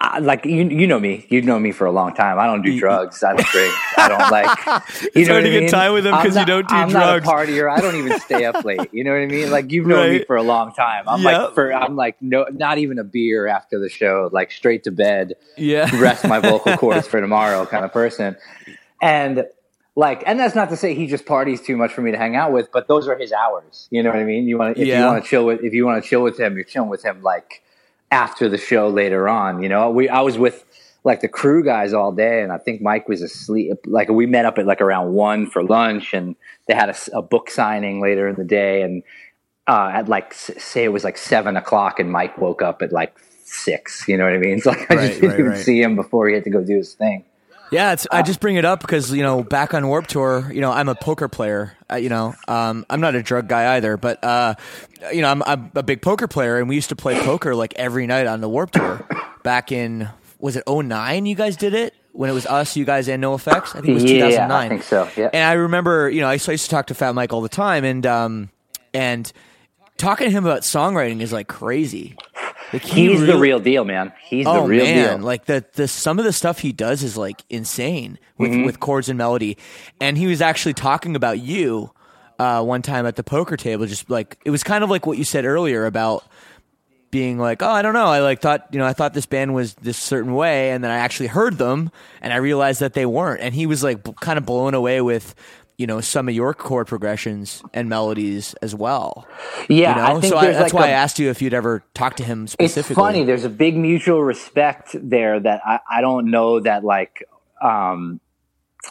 [SPEAKER 3] I, like you, you know me. You've known me for a long time. I don't do drugs. I don't drink. I don't like. You
[SPEAKER 2] It's
[SPEAKER 3] know
[SPEAKER 2] hard
[SPEAKER 3] what
[SPEAKER 2] to
[SPEAKER 3] I
[SPEAKER 2] get
[SPEAKER 3] mean?
[SPEAKER 2] time with him
[SPEAKER 3] I'm
[SPEAKER 2] 'cause you don't do
[SPEAKER 3] I'm
[SPEAKER 2] drugs.
[SPEAKER 3] not a partier. I don't even stay up late. You know what I mean? Like you've known me for a long time. I'm
[SPEAKER 2] Yep.
[SPEAKER 3] like for I'm like no, not even a beer after the show. Like straight to bed
[SPEAKER 2] Yeah.
[SPEAKER 3] rest my vocal cords for tomorrow kind of person. And like, and that's not to say he just parties too much for me to hang out with, but those are his hours. You know what I mean? You want if
[SPEAKER 2] Yeah.
[SPEAKER 3] you want to chill with, if you want to chill with him, you're chilling with him like after the show later on. You know, we I was with like the crew guys all day, and I think Mike was asleep. Like we met up at like around one for lunch, and they had a book signing later in the day, and uh, at like say it was like seven o'clock, and Mike woke up at like six. You know what I mean? It's like I
[SPEAKER 2] Right,
[SPEAKER 3] just didn't
[SPEAKER 2] right,
[SPEAKER 3] even
[SPEAKER 2] right.
[SPEAKER 3] see him before he had to go do his thing.
[SPEAKER 2] Yeah, it's, I just bring it up because you know, back on Warped Tour, you know, I'm a poker player. Uh, you know, um, I'm not a drug guy either, but uh, you know, I'm, I'm a big poker player, and we used to play poker like every night on the Warped Tour. Back in was it 09 You guys did it when it was us, you guys, and NOFX. I think it was
[SPEAKER 3] Yeah,
[SPEAKER 2] 2009.
[SPEAKER 3] I think so, yeah.
[SPEAKER 2] And I remember, you know, I used to talk to Fat Mike all the time, and um, and talking to him about songwriting is like crazy. Like, he
[SPEAKER 3] He's the real deal, man. He's
[SPEAKER 2] oh
[SPEAKER 3] the real
[SPEAKER 2] man,
[SPEAKER 3] deal.
[SPEAKER 2] like the the some of the stuff he does is like insane with
[SPEAKER 3] Mm-hmm.
[SPEAKER 2] with chords and melody. And he was actually talking about you uh, one time at the poker table, just like it was kind of like what you said earlier about being like, oh, I don't know, I like thought you know I thought this band was this certain way, and then I actually heard them and I realized that they weren't. And he was like b- kind of blown away with. You know some of your chord progressions and melodies as well.
[SPEAKER 3] yeah,
[SPEAKER 2] you know?
[SPEAKER 3] I think
[SPEAKER 2] so I, that's
[SPEAKER 3] like
[SPEAKER 2] why
[SPEAKER 3] a-
[SPEAKER 2] I asked you if you'd ever talked to him specifically.
[SPEAKER 3] It's funny. There's a big mutual respect there that I, I don't know that like um,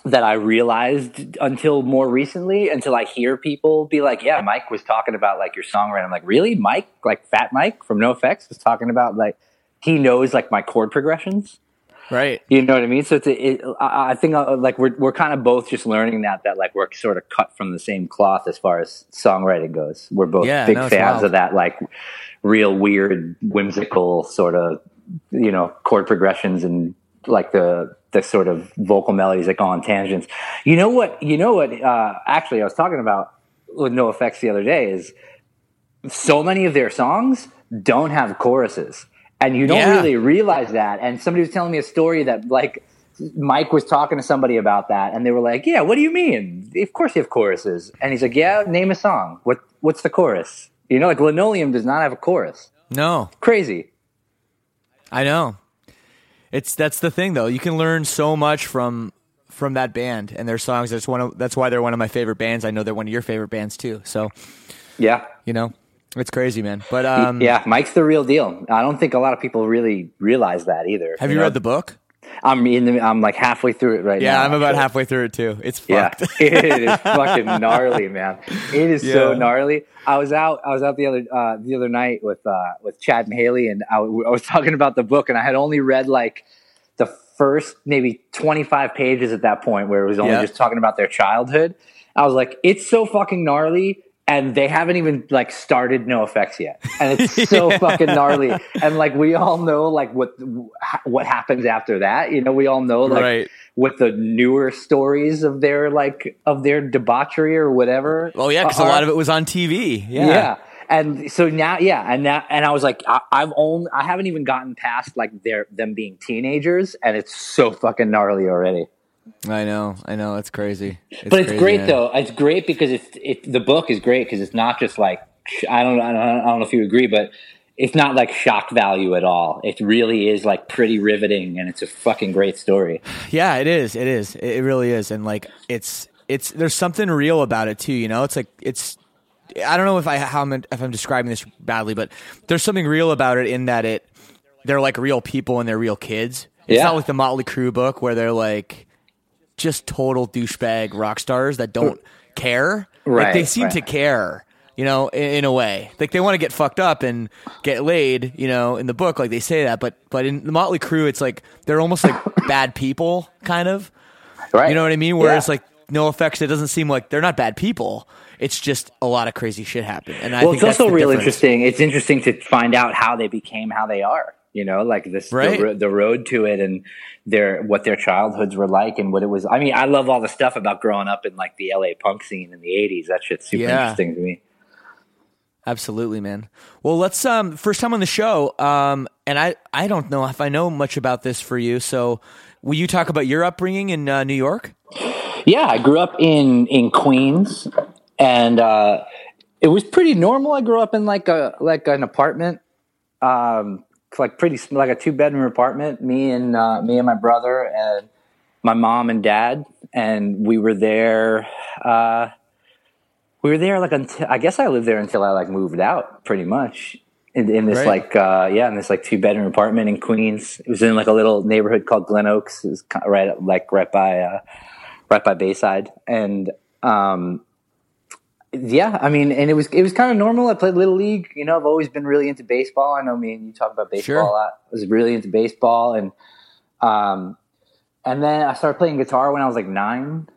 [SPEAKER 3] that I realized until more recently. Until I hear people be like, "Yeah, Mike was talking about like your songwriting." I'm like, "Really, Mike? Like Fat Mike from NOFX was talking about like he knows like my chord progressions."
[SPEAKER 2] Right?
[SPEAKER 3] You know what I mean? So it's a, it, I I think uh, like we're we're kind of both just learning that that like we're sort of cut from the same cloth as far as songwriting goes. We're both
[SPEAKER 2] Yeah,
[SPEAKER 3] big
[SPEAKER 2] no,
[SPEAKER 3] fans
[SPEAKER 2] wild.
[SPEAKER 3] of that like real weird, whimsical sort of you know chord progressions and like the the sort of vocal melodies that go on tangents. You know what? You know what? Uh, actually, I was talking about with NOFX the other day is so many of their songs don't have choruses and you don't
[SPEAKER 2] Yeah.
[SPEAKER 3] really realize that and somebody was telling me a story that like mike was talking to somebody about that and they were like yeah what do you mean of course you have choruses and he's like yeah name a song what what's the chorus you know like linoleum does not have a chorus
[SPEAKER 2] No,
[SPEAKER 3] crazy
[SPEAKER 2] I know. It's that's the thing though. You can learn so much from from that band and their songs. That's one of that's why they're one of my favorite bands. I know they're one of your favorite bands too. So,
[SPEAKER 3] yeah
[SPEAKER 2] you know, it's crazy, man. But um
[SPEAKER 3] yeah mike's the real deal i don't think a lot of people really realize that either
[SPEAKER 2] have you,
[SPEAKER 3] know?
[SPEAKER 2] read the book?
[SPEAKER 3] i'm in the, i'm like halfway through it right now
[SPEAKER 2] Yeah, I'm about halfway through it too. It's
[SPEAKER 3] Yeah,
[SPEAKER 2] fucked.
[SPEAKER 3] it is fucking gnarly, man. It is so gnarly. I was out. I was out the other uh, the other night with uh, with Chad and Haley, and I, w- I was talking about the book, and I had only read like the first maybe twenty five pages at that point, where it was only
[SPEAKER 2] Yeah.
[SPEAKER 3] just talking about their childhood. I was like, it's so fucking gnarly. And they haven't even like started NOFX yet, and it's so fucking gnarly. And like we all know, like what what happens after that. You know, we all know like
[SPEAKER 2] Right.
[SPEAKER 3] with the newer stories of their like of their debauchery or whatever.
[SPEAKER 2] Oh yeah, because a lot of it was on TV. Yeah.
[SPEAKER 3] yeah. And so now, yeah, and now, and I was like, I, I've only, I haven't even gotten past like their them being teenagers, and it's so fucking gnarly already.
[SPEAKER 2] I know. I know. It's crazy.
[SPEAKER 3] but it's
[SPEAKER 2] crazy,
[SPEAKER 3] great
[SPEAKER 2] man.
[SPEAKER 3] though. It's great because it's it. The book is great because it's not just like I don't, I don't I don't know if you agree, but it's not like shock value at all. It really is like pretty riveting, and it's a fucking great story.
[SPEAKER 2] Yeah, it is. It is. It it really is. And like it's it's there's something real about it too. You know, it's like it's. I don't know if I how I'm if I'm describing this badly, but there's something real about it in that it they're like real people and they're real kids. It's
[SPEAKER 3] Yeah.
[SPEAKER 2] not like the Motley Crue book where they're like just total douchebag rock stars that don't care. like they
[SPEAKER 3] Right,
[SPEAKER 2] seem to care. You know, in, in a way, like they want to get fucked up and get laid. You know, in the book, like they say that, but but in the Motley Crue, it's like they're almost like bad people, kind of.
[SPEAKER 3] Right?
[SPEAKER 2] You know what I mean? Whereas
[SPEAKER 3] Yeah.
[SPEAKER 2] like NOFX, it doesn't seem like they're not bad people. It's just a lot of crazy shit happened. And I
[SPEAKER 3] well,
[SPEAKER 2] think
[SPEAKER 3] it's
[SPEAKER 2] that's
[SPEAKER 3] also real
[SPEAKER 2] difference.
[SPEAKER 3] interesting. It's interesting to find out how they became how they are. You know, like this
[SPEAKER 2] Right.
[SPEAKER 3] the, the road to it and their what their childhoods were like and what it was. I mean, I love all the stuff about growing up in like the LA punk scene in the '80s. That shit's super
[SPEAKER 2] Yeah.
[SPEAKER 3] interesting to me.
[SPEAKER 2] Absolutely, man. Well, let's um first time on the show. Um, and I I don't know if I know much about this for you. So, will you talk about your upbringing in uh, New York?
[SPEAKER 3] Yeah, I grew up in in Queens, and uh, it was pretty normal. I grew up in like a like an apartment, um, like pretty like a two bedroom apartment. Me and uh, me and my brother and my mom and dad, and we were there. Uh, we were there like until I guess I lived there until I like moved out, pretty much. In, in this
[SPEAKER 2] Right.
[SPEAKER 3] like uh, yeah, in this like two bedroom apartment in Queens. It was in like a little neighborhood called Glen Oaks. It was right like right by uh, right by Bayside, and um, yeah, I mean, and it was it was kind of normal. I played little league. You know, I've always been really into baseball. I know me and you talk about baseball
[SPEAKER 2] Sure.
[SPEAKER 3] a lot. I was really into baseball, and um, and then I started playing guitar when I was like nine,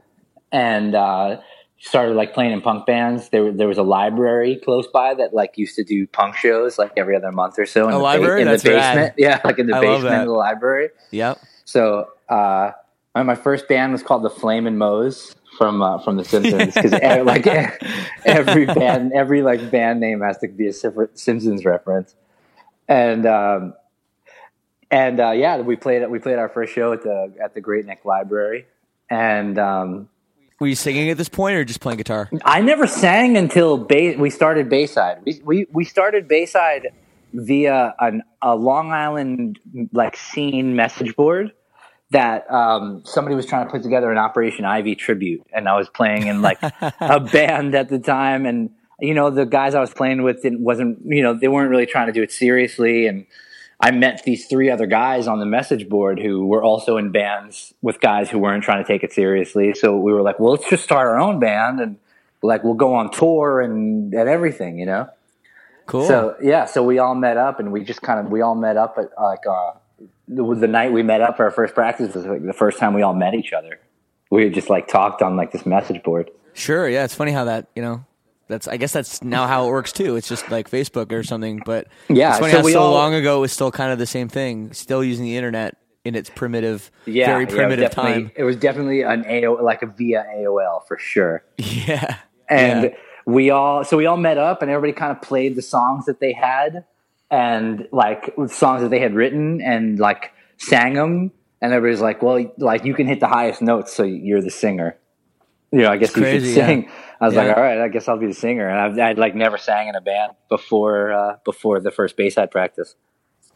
[SPEAKER 3] and uh, started like playing in punk bands. There there was a library close by that like used to do punk shows like every other month or so. In
[SPEAKER 2] A
[SPEAKER 3] the
[SPEAKER 2] library?
[SPEAKER 3] in
[SPEAKER 2] That's
[SPEAKER 3] the
[SPEAKER 2] rad.
[SPEAKER 3] basement. Yeah, like in the
[SPEAKER 2] I
[SPEAKER 3] basement of the library.
[SPEAKER 2] Yep.
[SPEAKER 3] So uh, my, my first band was called the Flaming Moes from uh, from The Simpsons because like every band, every like band name has to be a Simpsons reference. And um, and uh, yeah, we played we played our first show at the at the Great Neck Library, and um,
[SPEAKER 2] Were you singing at this point or just playing guitar?
[SPEAKER 3] I never sang until we started Bayside. We, we we started Bayside via an, a Long Island like scene message board that um, somebody was trying to put together an Operation Ivy tribute, and I was playing in like a band at the time, and you know the guys I was playing with didn't wasn't you know they weren't really trying to do it seriously, and I met these three other guys on the message board who were also in bands with guys who weren't trying to take it seriously. So we were like, well, let's just start our own band and like we'll go on tour and and everything, you know.
[SPEAKER 2] Cool.
[SPEAKER 3] So yeah, so we all met up and we just kind of we all met up at like uh, the, the night we met up for our first practice was like the first time we all met each other. We had just like talked on like this message board.
[SPEAKER 2] Sure. Yeah, it's funny how that you know. That's I guess that's now how it works too. It's just like Facebook or something. But
[SPEAKER 3] Yeah,
[SPEAKER 2] it's funny
[SPEAKER 3] so
[SPEAKER 2] how so
[SPEAKER 3] all-
[SPEAKER 2] long ago it was still kind of the same thing. Still using the internet in its primitive,
[SPEAKER 3] Yeah,
[SPEAKER 2] very
[SPEAKER 3] yeah, it
[SPEAKER 2] primitive time.
[SPEAKER 3] It was definitely an AO like a via AOL for sure.
[SPEAKER 2] Yeah.
[SPEAKER 3] and
[SPEAKER 2] Yeah.
[SPEAKER 3] we all so we all met up and everybody kind of played the songs that they had and like songs that they had written and like sang them and everybody's like well like you can hit the highest notes so you're the singer you know i guess you
[SPEAKER 2] crazy,
[SPEAKER 3] should
[SPEAKER 2] yeah.
[SPEAKER 3] sing i was
[SPEAKER 2] Yeah.
[SPEAKER 3] like all right i guess i'll be the singer and I've, i'd like never sang in a band before uh before the first bayside practice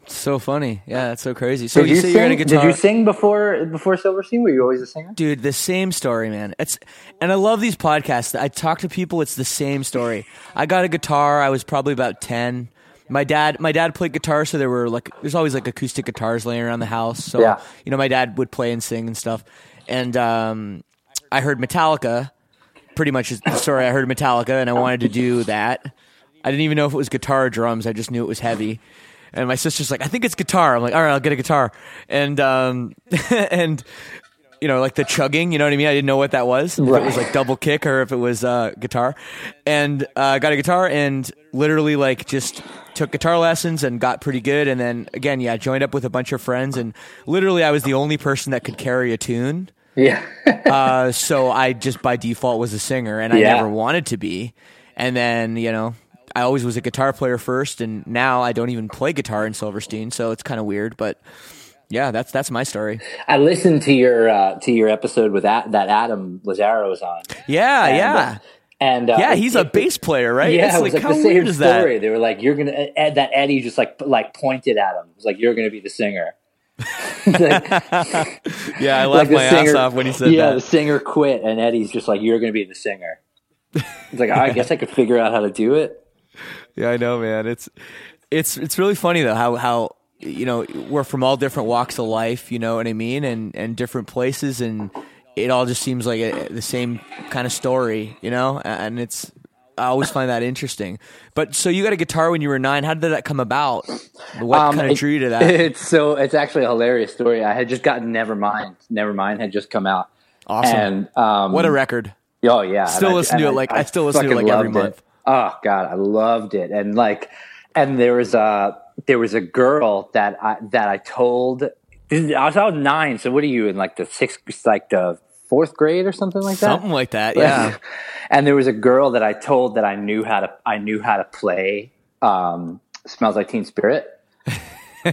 [SPEAKER 2] So funny. Yeah, that's so crazy. So
[SPEAKER 3] did
[SPEAKER 2] you,
[SPEAKER 3] you,
[SPEAKER 2] say you're in a
[SPEAKER 3] sing
[SPEAKER 2] guitar.
[SPEAKER 3] did you sing before before silverstein were you always a singer
[SPEAKER 2] Dude, the same story, man. It's and I love these podcasts. I talk to people, it's the same story. I got a guitar, I was probably about 10. My dad my dad played guitar, so there were like there's always like acoustic guitars laying around the house. So,
[SPEAKER 3] Yeah.
[SPEAKER 2] you know, my dad would play and sing and stuff. And um I heard Metallica, pretty much is the story. I heard Metallica and I wanted to do that. I didn't even know if it was guitar or drums. I just knew it was heavy. And my sister's like, I think it's guitar. I'm like, all right, I'll get a guitar. And um, and you know, like the chugging. You know what I mean? I didn't know what that was. If it was like double kick or if it was uh, guitar. And uh, got a guitar and literally like just took guitar lessons and got pretty good. And then again, yeah, joined up with a bunch of friends and literally I was the only person that could carry a tune.
[SPEAKER 3] yeah
[SPEAKER 2] Uh, so I just by default was a singer, and I
[SPEAKER 3] Yeah.
[SPEAKER 2] never wanted to be. And then you know, I always was a guitar player first, and now I don't even play guitar in Silverstein, so it's kind of weird. But yeah, that's that's my story.
[SPEAKER 3] i listened to your uh to your episode with that that Adam Lazzara was on
[SPEAKER 2] Yeah,
[SPEAKER 3] And,
[SPEAKER 2] yeah,
[SPEAKER 3] And uh,
[SPEAKER 2] yeah. He's a bass player, right?
[SPEAKER 3] Yeah,
[SPEAKER 2] It's
[SPEAKER 3] it was like,
[SPEAKER 2] how
[SPEAKER 3] the same
[SPEAKER 2] is that?
[SPEAKER 3] story. They were like, "You're gonna." Ed, that Eddie just like like pointed at him. It was like, "You're gonna be the singer." Like-
[SPEAKER 2] Yeah, I
[SPEAKER 3] like
[SPEAKER 2] laughed
[SPEAKER 3] the
[SPEAKER 2] my
[SPEAKER 3] singer-
[SPEAKER 2] ass off when he said
[SPEAKER 3] yeah,
[SPEAKER 2] that.
[SPEAKER 3] Yeah, the singer quit, and Eddie's just like, "You're gonna be the singer." It's like, I guess I could figure out how to do it.
[SPEAKER 2] Yeah, I know, man. It's it's it's really funny though how how you know we're from all different walks of life. You know what I mean, and and different places, and it all just seems like a, the same kind of story. You know, and it's I always find that interesting. But so you got a guitar when you were nine. How did that come about? What
[SPEAKER 3] Um,
[SPEAKER 2] kind of drew you to that?
[SPEAKER 3] It's so it's actually a hilarious story. I had just gotten Nevermind. Nevermind had just come out.
[SPEAKER 2] Awesome.
[SPEAKER 3] And um,
[SPEAKER 2] what a record!
[SPEAKER 3] Oh yeah,
[SPEAKER 2] Still listen to it, like, I still listen to it, like, every
[SPEAKER 3] loved it.
[SPEAKER 2] month.
[SPEAKER 3] Oh god, I loved it, and like, and there was a there was a girl that I that I told. I was, I was nine, so what are you in like the sixth, like the fourth grade or something like that.
[SPEAKER 2] Something like that, yeah.
[SPEAKER 3] and there was a girl that I told that I knew how to I knew how to play um, "Smells Like Teen Spirit."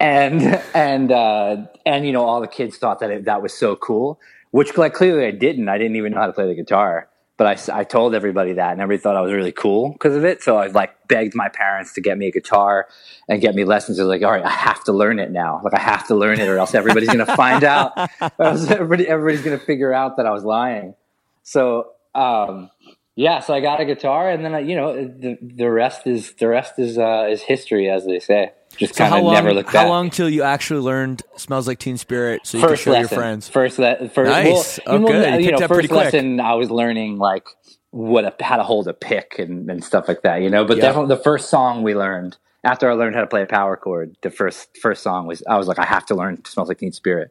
[SPEAKER 3] and and uh, and you know all the kids thought that it, that was so cool, which like clearly I didn't. I didn't even know how to play the guitar, but I, I told everybody that, and everybody thought I was really cool because of it. So I like begged my parents to get me a guitar and get me lessons. They're like, all right, I have to learn it now. Like I have to learn it, or else everybody's gonna find out. Everybody everybody's gonna figure out that I was lying. So um, yeah, so I got a guitar, and then I, you know the the rest is the rest is uh, is history, as they say. Just
[SPEAKER 2] So
[SPEAKER 3] kind
[SPEAKER 2] how
[SPEAKER 3] of never look back.
[SPEAKER 2] how long till you actually learned "Smells Like Teen Spirit" so you could
[SPEAKER 3] First
[SPEAKER 2] show
[SPEAKER 3] lesson.
[SPEAKER 2] your friends?
[SPEAKER 3] First, le- first
[SPEAKER 2] Nice.
[SPEAKER 3] Well,
[SPEAKER 2] Oh,
[SPEAKER 3] well,
[SPEAKER 2] good. You
[SPEAKER 3] You
[SPEAKER 2] picked
[SPEAKER 3] know,
[SPEAKER 2] up pretty
[SPEAKER 3] first
[SPEAKER 2] quick.
[SPEAKER 3] lesson, I was learning like what a, how to hold a pick and, and stuff like that. You know, but
[SPEAKER 2] Yeah.
[SPEAKER 3] definitely the first song we learned after I learned how to play a power chord. The first first song was I was like, I have to learn "Smells Like Teen Spirit."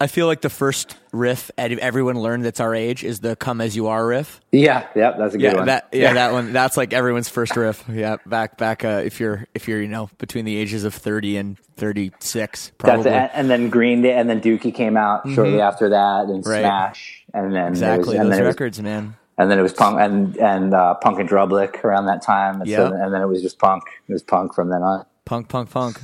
[SPEAKER 2] I feel like the first riff everyone learned that's our age is the "Come as You Are" riff.
[SPEAKER 3] Yeah, yeah, that's a good
[SPEAKER 2] Yeah,
[SPEAKER 3] one.
[SPEAKER 2] that yeah, that one. That's like everyone's first riff. Yeah, back back. Uh, if you're if you're you know between the ages of thirty and thirty six,
[SPEAKER 3] That's
[SPEAKER 2] probably.
[SPEAKER 3] it. And then Green Day, and then Dookie came out shortly after that, and
[SPEAKER 2] Mm-hmm. Right.
[SPEAKER 3] Smash, and then it was-
[SPEAKER 2] Exactly
[SPEAKER 3] and
[SPEAKER 2] those
[SPEAKER 3] then it was
[SPEAKER 2] records, man.
[SPEAKER 3] and then it was punk and and uh, Punk in Drublic around that time. And, so, and then it was just punk. It was punk from then on.
[SPEAKER 2] Punk, punk, punk.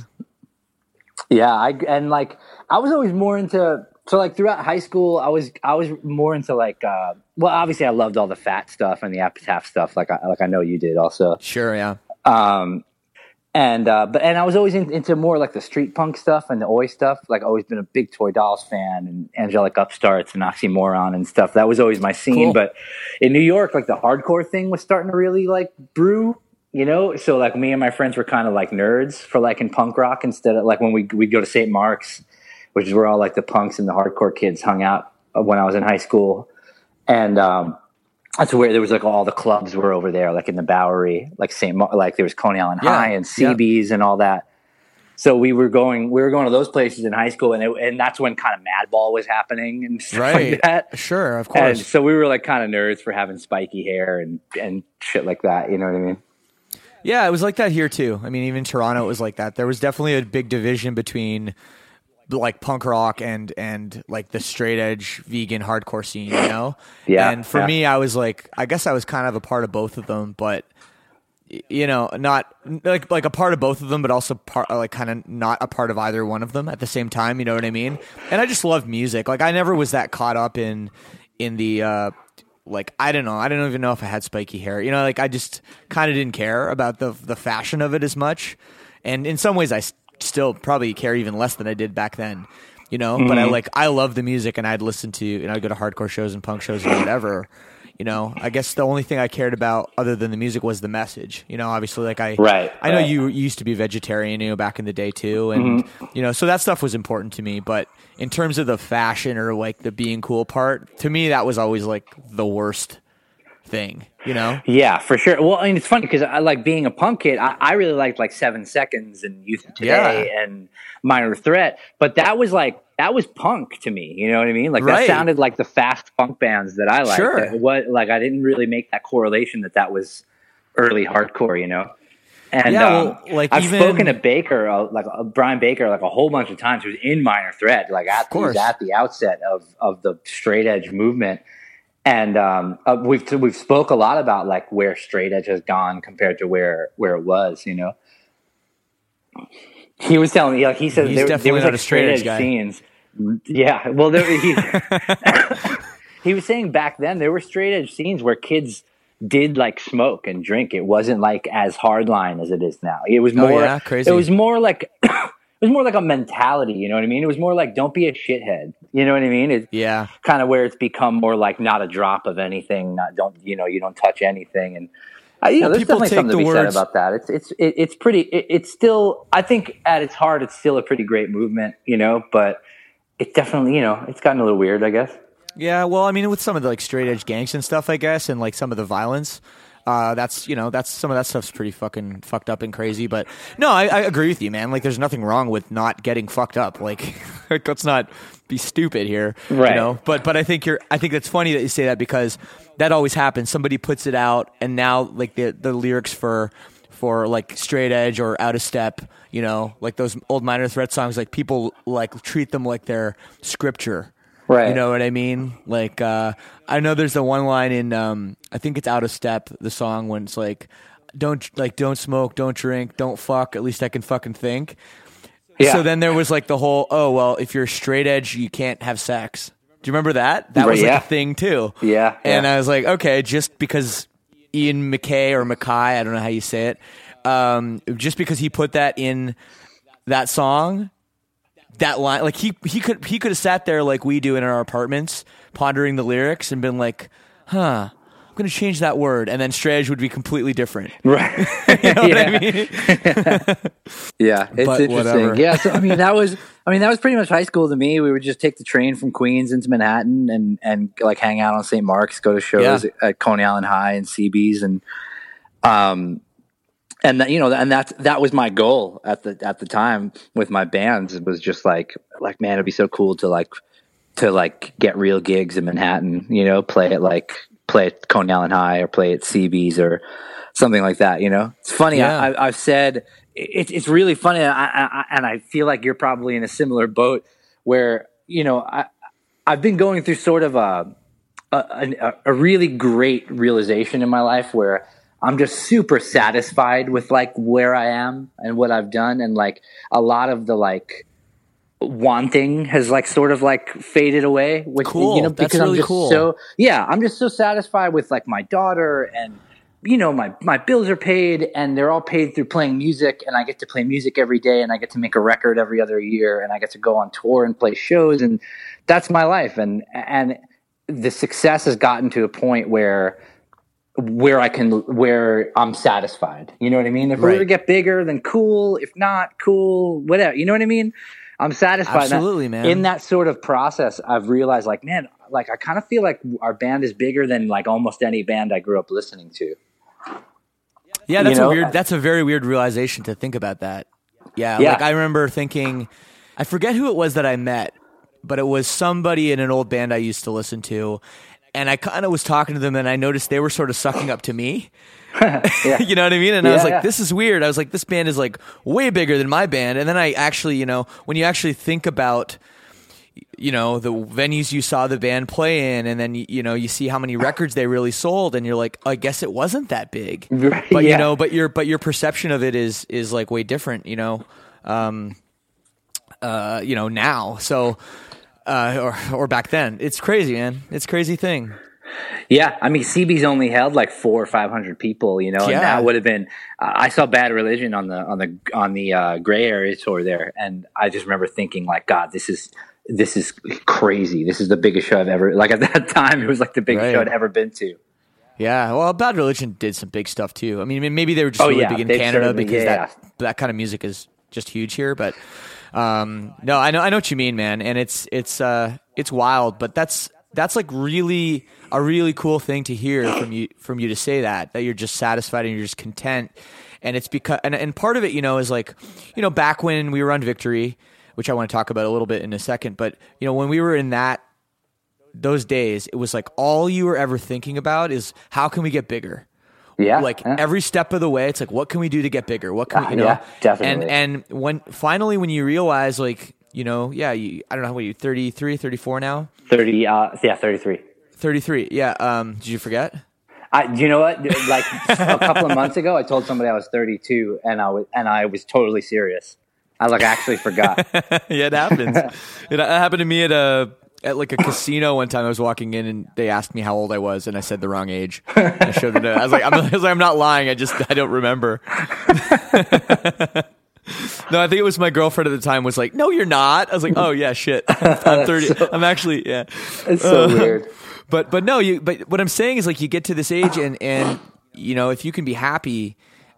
[SPEAKER 3] Yeah, I and like I was always more into so like throughout high school, I was I was more into like uh, well, obviously I loved all the fat stuff and the epitaph stuff, like I like I know you did also.
[SPEAKER 2] Sure, yeah.
[SPEAKER 3] Um, and uh, but and I was always in, into more like the street punk stuff and the oi stuff. Like always been a big Toy Dolls fan and Angelic Upstarts and Oxymoron and stuff. That was always my scene.
[SPEAKER 2] Cool.
[SPEAKER 3] But in New York, like the hardcore thing was starting to really like brew. You know, so like me and my friends were kind of like nerds for like in punk rock instead of like when we we'd go to St. Mark's, which is where all like the punks and the hardcore kids hung out when I was in high school, and um, that's where there was like all the clubs were over there, like in the Bowery, like St. Mar- like there was Coney Island
[SPEAKER 2] Yeah,
[SPEAKER 3] High and
[SPEAKER 2] yeah.
[SPEAKER 3] CB's and all that. So we were going, we were going to those places in high school, and it, and that's when kind of Madball was happening and stuff
[SPEAKER 2] Right.
[SPEAKER 3] like that.
[SPEAKER 2] Sure, of
[SPEAKER 3] And
[SPEAKER 2] course.
[SPEAKER 3] so we were like kind of nerds for having spiky hair and and shit like that. You know what I mean?
[SPEAKER 2] Yeah, it was like that here too. I mean, even Toronto, it was like that. There was definitely a big division between like punk rock and and like the straight edge vegan hardcore scene, you know.
[SPEAKER 3] Yeah,
[SPEAKER 2] And for
[SPEAKER 3] yeah.
[SPEAKER 2] me, I was like, I guess I was kind of a part of both of them, but you know, not like like a part of both of them, but also part like kind of not a part of either one of them at the same time. You know what I mean? And I just love music. Like I never was that caught up in in the. uh like I don't know, I don't even know if I had spiky hair. You know, like I just kind of didn't care about the the fashion of it as much, and in some ways I still probably care even less than I did back then. You know, but I mm-hmm. like I love the music, and I'd listen to and I'd go to hardcore shows and punk shows and whatever. You know, I guess the only thing I cared about other than the music was the message. You know, obviously, like I,
[SPEAKER 3] Right,
[SPEAKER 2] I know
[SPEAKER 3] right.
[SPEAKER 2] you used to be vegetarian, you know, back in the day too, and mm-hmm. you know, so that stuff was important to me. But in terms of the fashion or like the being cool part, to me, that was always like the worst thing. You know?
[SPEAKER 3] Yeah, for sure. Well, I mean, it's funny because I like being a punk kid. I, I really liked like Seven Seconds and Youth of Today and Minor Threat, but that was like that was punk to me. You know what I mean? Like
[SPEAKER 2] Right.
[SPEAKER 3] that sounded like the fast punk bands that I liked.
[SPEAKER 2] Sure.
[SPEAKER 3] What like I didn't really make that correlation that that was early hardcore. You know. And
[SPEAKER 2] Yeah,
[SPEAKER 3] um,
[SPEAKER 2] well, like,
[SPEAKER 3] I've
[SPEAKER 2] even-
[SPEAKER 3] spoken to Baker, uh, like uh, Brian Baker, like a whole bunch of times. Was in Minor Threat, like at, at the outset of of the straight edge movement and um, uh, we've we've spoke a lot about like where straight edge has gone compared to where where it was. You know, he was telling me like he said
[SPEAKER 2] He's
[SPEAKER 3] there,
[SPEAKER 2] definitely
[SPEAKER 3] there was like
[SPEAKER 2] a straight edge guy.
[SPEAKER 3] scenes. Yeah, well, there, he he was saying back then there were straight edge scenes where kids did like smoke and drink. It wasn't like as hardline as it is now. It was
[SPEAKER 2] Oh,
[SPEAKER 3] more
[SPEAKER 2] yeah? Crazy.
[SPEAKER 3] It was more like. It was more like a mentality, you know what I mean? It was more like don't be a shithead, you know what I mean? It,
[SPEAKER 2] Yeah.
[SPEAKER 3] kind of where it's become more like not a drop of anything. Not don't you know you don't touch anything, and uh, you know there's
[SPEAKER 2] people
[SPEAKER 3] definitely
[SPEAKER 2] take
[SPEAKER 3] something to
[SPEAKER 2] the
[SPEAKER 3] be said
[SPEAKER 2] words-
[SPEAKER 3] about that. It's it's it, it's pretty. It, it's still I think at its heart it's still a pretty great movement, you know, but it definitely you know it's gotten a little weird, I guess.
[SPEAKER 2] Yeah, well, I mean, with some of the like straight edge gangs and stuff, I guess, and like some of the violence, uh, that's you know, that's some of that stuff's pretty fucking fucked up and crazy. But no, I, I agree with you, man. Like, there's nothing wrong with not getting fucked up. Like, let's not be stupid here,
[SPEAKER 3] Right.
[SPEAKER 2] You know, but but I think you're. I think that's funny that you say that because that always happens. Somebody puts it out, and now like the the lyrics for for like straight edge or out of step, you know, like those old minor threat songs, like people like treat them like they're scripture
[SPEAKER 3] Right.
[SPEAKER 2] You know what I mean? Like, uh, I know there's the one line in, um, I think it's Out of Step, the song, when it's like, don't like, don't smoke, don't drink, don't fuck. At least I can fucking think.
[SPEAKER 3] Yeah.
[SPEAKER 2] So then there was like the whole, oh well, if you're straight edge, you can't have sex. Do you remember that? That
[SPEAKER 3] Right,
[SPEAKER 2] was like
[SPEAKER 3] yeah.
[SPEAKER 2] a thing too.
[SPEAKER 3] Yeah,
[SPEAKER 2] And
[SPEAKER 3] yeah.
[SPEAKER 2] I was like, okay, just because Ian MacKaye or Mackay, I don't know how you say it, um, just because he put that in that song, that line, like he he could he could have sat there like we do in our apartments, pondering the lyrics and been like, huh. I'm gonna change that word, and then Strage would be completely different.
[SPEAKER 3] Right.
[SPEAKER 2] You know what
[SPEAKER 3] yeah.
[SPEAKER 2] I mean?
[SPEAKER 3] Yeah, it's
[SPEAKER 2] But
[SPEAKER 3] interesting.
[SPEAKER 2] whatever.
[SPEAKER 3] Yeah, so I mean that was I mean that was pretty much high school to me. We would just take the train from Queens into Manhattan and and like hang out on St. Mark's, go to shows
[SPEAKER 2] Yeah.
[SPEAKER 3] at Coney Island High and CB's and um and that, you know and that's that was my goal at the at the time with my bands it was just like like man it'd be so cool to like to like get real gigs in Manhattan, you know, play at like play at Coney Island High or play at CB's or something like that. You know, it's funny.
[SPEAKER 2] Yeah.
[SPEAKER 3] I, I've said it, it's really funny, and I, I, and I feel like you're probably in a similar boat where you know I I've been going through sort of a a, a, a really great realization in my life where I'm just super satisfied with like where I am and what I've done, and like a lot of the like wanting has like sort of like faded away which
[SPEAKER 2] Cool.
[SPEAKER 3] you know because i'm just
[SPEAKER 2] cool.
[SPEAKER 3] so yeah i'm just so satisfied with like my daughter and you know my my bills are paid and they're all paid through playing music and i get to play music every day and i get to make a record every other year and i get to go on tour and play shows and that's my life and and the success has gotten to a point where where I can where I'm satisfied. You know what I mean? If we were to get bigger, then cool. If not, cool. Whatever. You know what I mean? I'm satisfied.
[SPEAKER 2] Absolutely, man.
[SPEAKER 3] In that sort of process, I've realized, like, man, like I kind of feel like our band is bigger than like almost any band I grew up listening to.
[SPEAKER 2] Yeah, that's
[SPEAKER 3] You know,
[SPEAKER 2] a weird. That's a very weird realization to think about that. Yeah,
[SPEAKER 3] Yeah.
[SPEAKER 2] like I remember thinking, I forget who it was that I met, but it was somebody in an old band I used to listen to, and I kind of was talking to them, and I noticed they were sort of sucking up to me.
[SPEAKER 3] Yeah.
[SPEAKER 2] you know what I mean? And I was like,
[SPEAKER 3] yeah.
[SPEAKER 2] this is weird. I was like, this band is like way bigger than my band. And then I actually, you know, when you actually think about you know the venues you saw the band play in and then you, know you see how many records they really sold and you're like i guess it wasn't that big but
[SPEAKER 3] yeah.
[SPEAKER 2] you know but your but your perception of it is is like way different you know um uh you know now so uh or or back then it's crazy man it's a crazy thing
[SPEAKER 3] Yeah, I mean, CB's only held like four or five hundred people, you know,
[SPEAKER 2] Yeah.
[SPEAKER 3] and that would have been. I saw Bad Religion on the on the on the uh, Gray Area tour there, and I just remember thinking, like, God, this is this is crazy. This is the biggest show I've ever. Like at that time, it was like the biggest
[SPEAKER 2] Right.
[SPEAKER 3] show I'd ever been to.
[SPEAKER 2] Yeah, well, Bad Religion did some big stuff too. I mean, maybe they were just
[SPEAKER 3] Oh,
[SPEAKER 2] really
[SPEAKER 3] yeah,
[SPEAKER 2] big in Canada because
[SPEAKER 3] yeah,
[SPEAKER 2] that that kind of music is just huge here. But um, no, I know I know what you mean, man, and it's it's uh, it's wild. But that's that's like really a really cool thing to hear from you from you to say that that you're just satisfied and you're just content. And it's because and, and part of it, you know, is like you know back when we were on Victory, which I want to talk about a little bit in a second. But you know, when we were in that those days, it was like all you were ever thinking about is how can we get bigger
[SPEAKER 3] Yeah,
[SPEAKER 2] like
[SPEAKER 3] yeah.
[SPEAKER 2] every step of the way it's like what can we do to get bigger what can we you know
[SPEAKER 3] Yeah, definitely.
[SPEAKER 2] and and when finally when you realize like you know yeah you i don't know how are you 33 34 now
[SPEAKER 3] thirty. Uh, yeah, thirty three.
[SPEAKER 2] 33 yeah um did you forget
[SPEAKER 3] I, do you know what? Like a couple of months ago, I told somebody I was 32, and I was and I was totally serious. I like actually forgot.
[SPEAKER 2] yeah it happens it happened to me at a at like a casino one time I was walking in and they asked me how old I was and I said the wrong age. I showed them. I was like, I'm, I was like, I'm not lying. I just I don't remember. no, I think it was my girlfriend at the time was like, No, you're not. I was like, Oh yeah, shit. I'm 30. I'm actually yeah.
[SPEAKER 3] It's so
[SPEAKER 2] Uh,
[SPEAKER 3] weird.
[SPEAKER 2] But but no, you. But what I'm saying is like you get to this age and and you know if you can be happy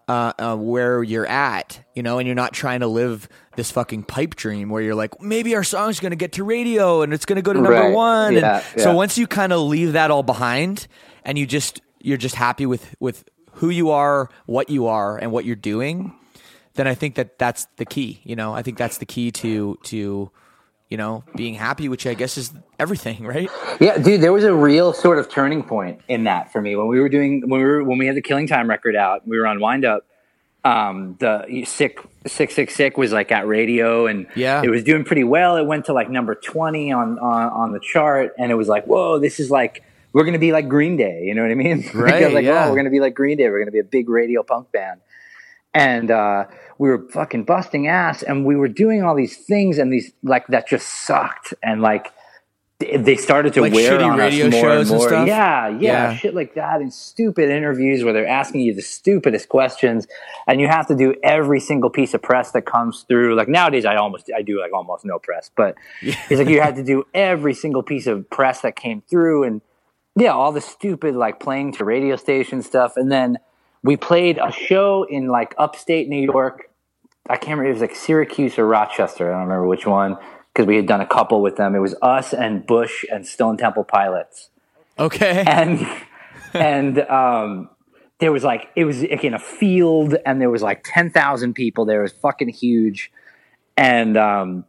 [SPEAKER 2] uh, uh, where you're at, you know, and you're not trying to live this fucking pipe dream where you're like maybe our song's going to get to radio and it's going to go to number
[SPEAKER 3] Right.
[SPEAKER 2] one.
[SPEAKER 3] Yeah,
[SPEAKER 2] and so once you kind of leave that all behind and you just you're just happy with with who you are, what you are, and what you're doing, then I think that that's the key. You know, I think that's the key to to you know being happy, which I guess is everything, right?
[SPEAKER 3] Yeah, dude, there was a real sort of turning point in that for me when we were doing when we were when we had the Killing Time record out. We were on Wind Up, um, the sick six six sick was like at radio and
[SPEAKER 2] Yeah.
[SPEAKER 3] it was doing pretty well. It went to like number twenty on on, on the chart, and it was like, whoa, this is like we're gonna be like Green Day. You know what I mean? Like,
[SPEAKER 2] Right,
[SPEAKER 3] like,
[SPEAKER 2] yeah.
[SPEAKER 3] oh, we're gonna be like Green Day. We're gonna be a big radio punk band and uh, we were fucking busting ass and we were doing all these things and these like that just sucked and like they started to
[SPEAKER 2] Like
[SPEAKER 3] wear on
[SPEAKER 2] radio
[SPEAKER 3] us more
[SPEAKER 2] shows and
[SPEAKER 3] and more.
[SPEAKER 2] stuff?
[SPEAKER 3] Yeah, yeah,
[SPEAKER 2] Yeah.
[SPEAKER 3] shit like that and stupid interviews where they're asking you the stupidest questions and you have to do every single piece of press that comes through. Like nowadays, I almost I do like almost no press, but it's like you had to do every single piece of press that came through and yeah, all the stupid like playing to radio station stuff, and then we played a show in like upstate New York. I can't remember. It was like Syracuse or Rochester. I don't remember which one because we had done a couple with them. It was us and Bush and Stone Temple Pilots,
[SPEAKER 2] Okay.
[SPEAKER 3] and and um, there was like it was like in a field, and there was like ten thousand people. There it was fucking huge, and um,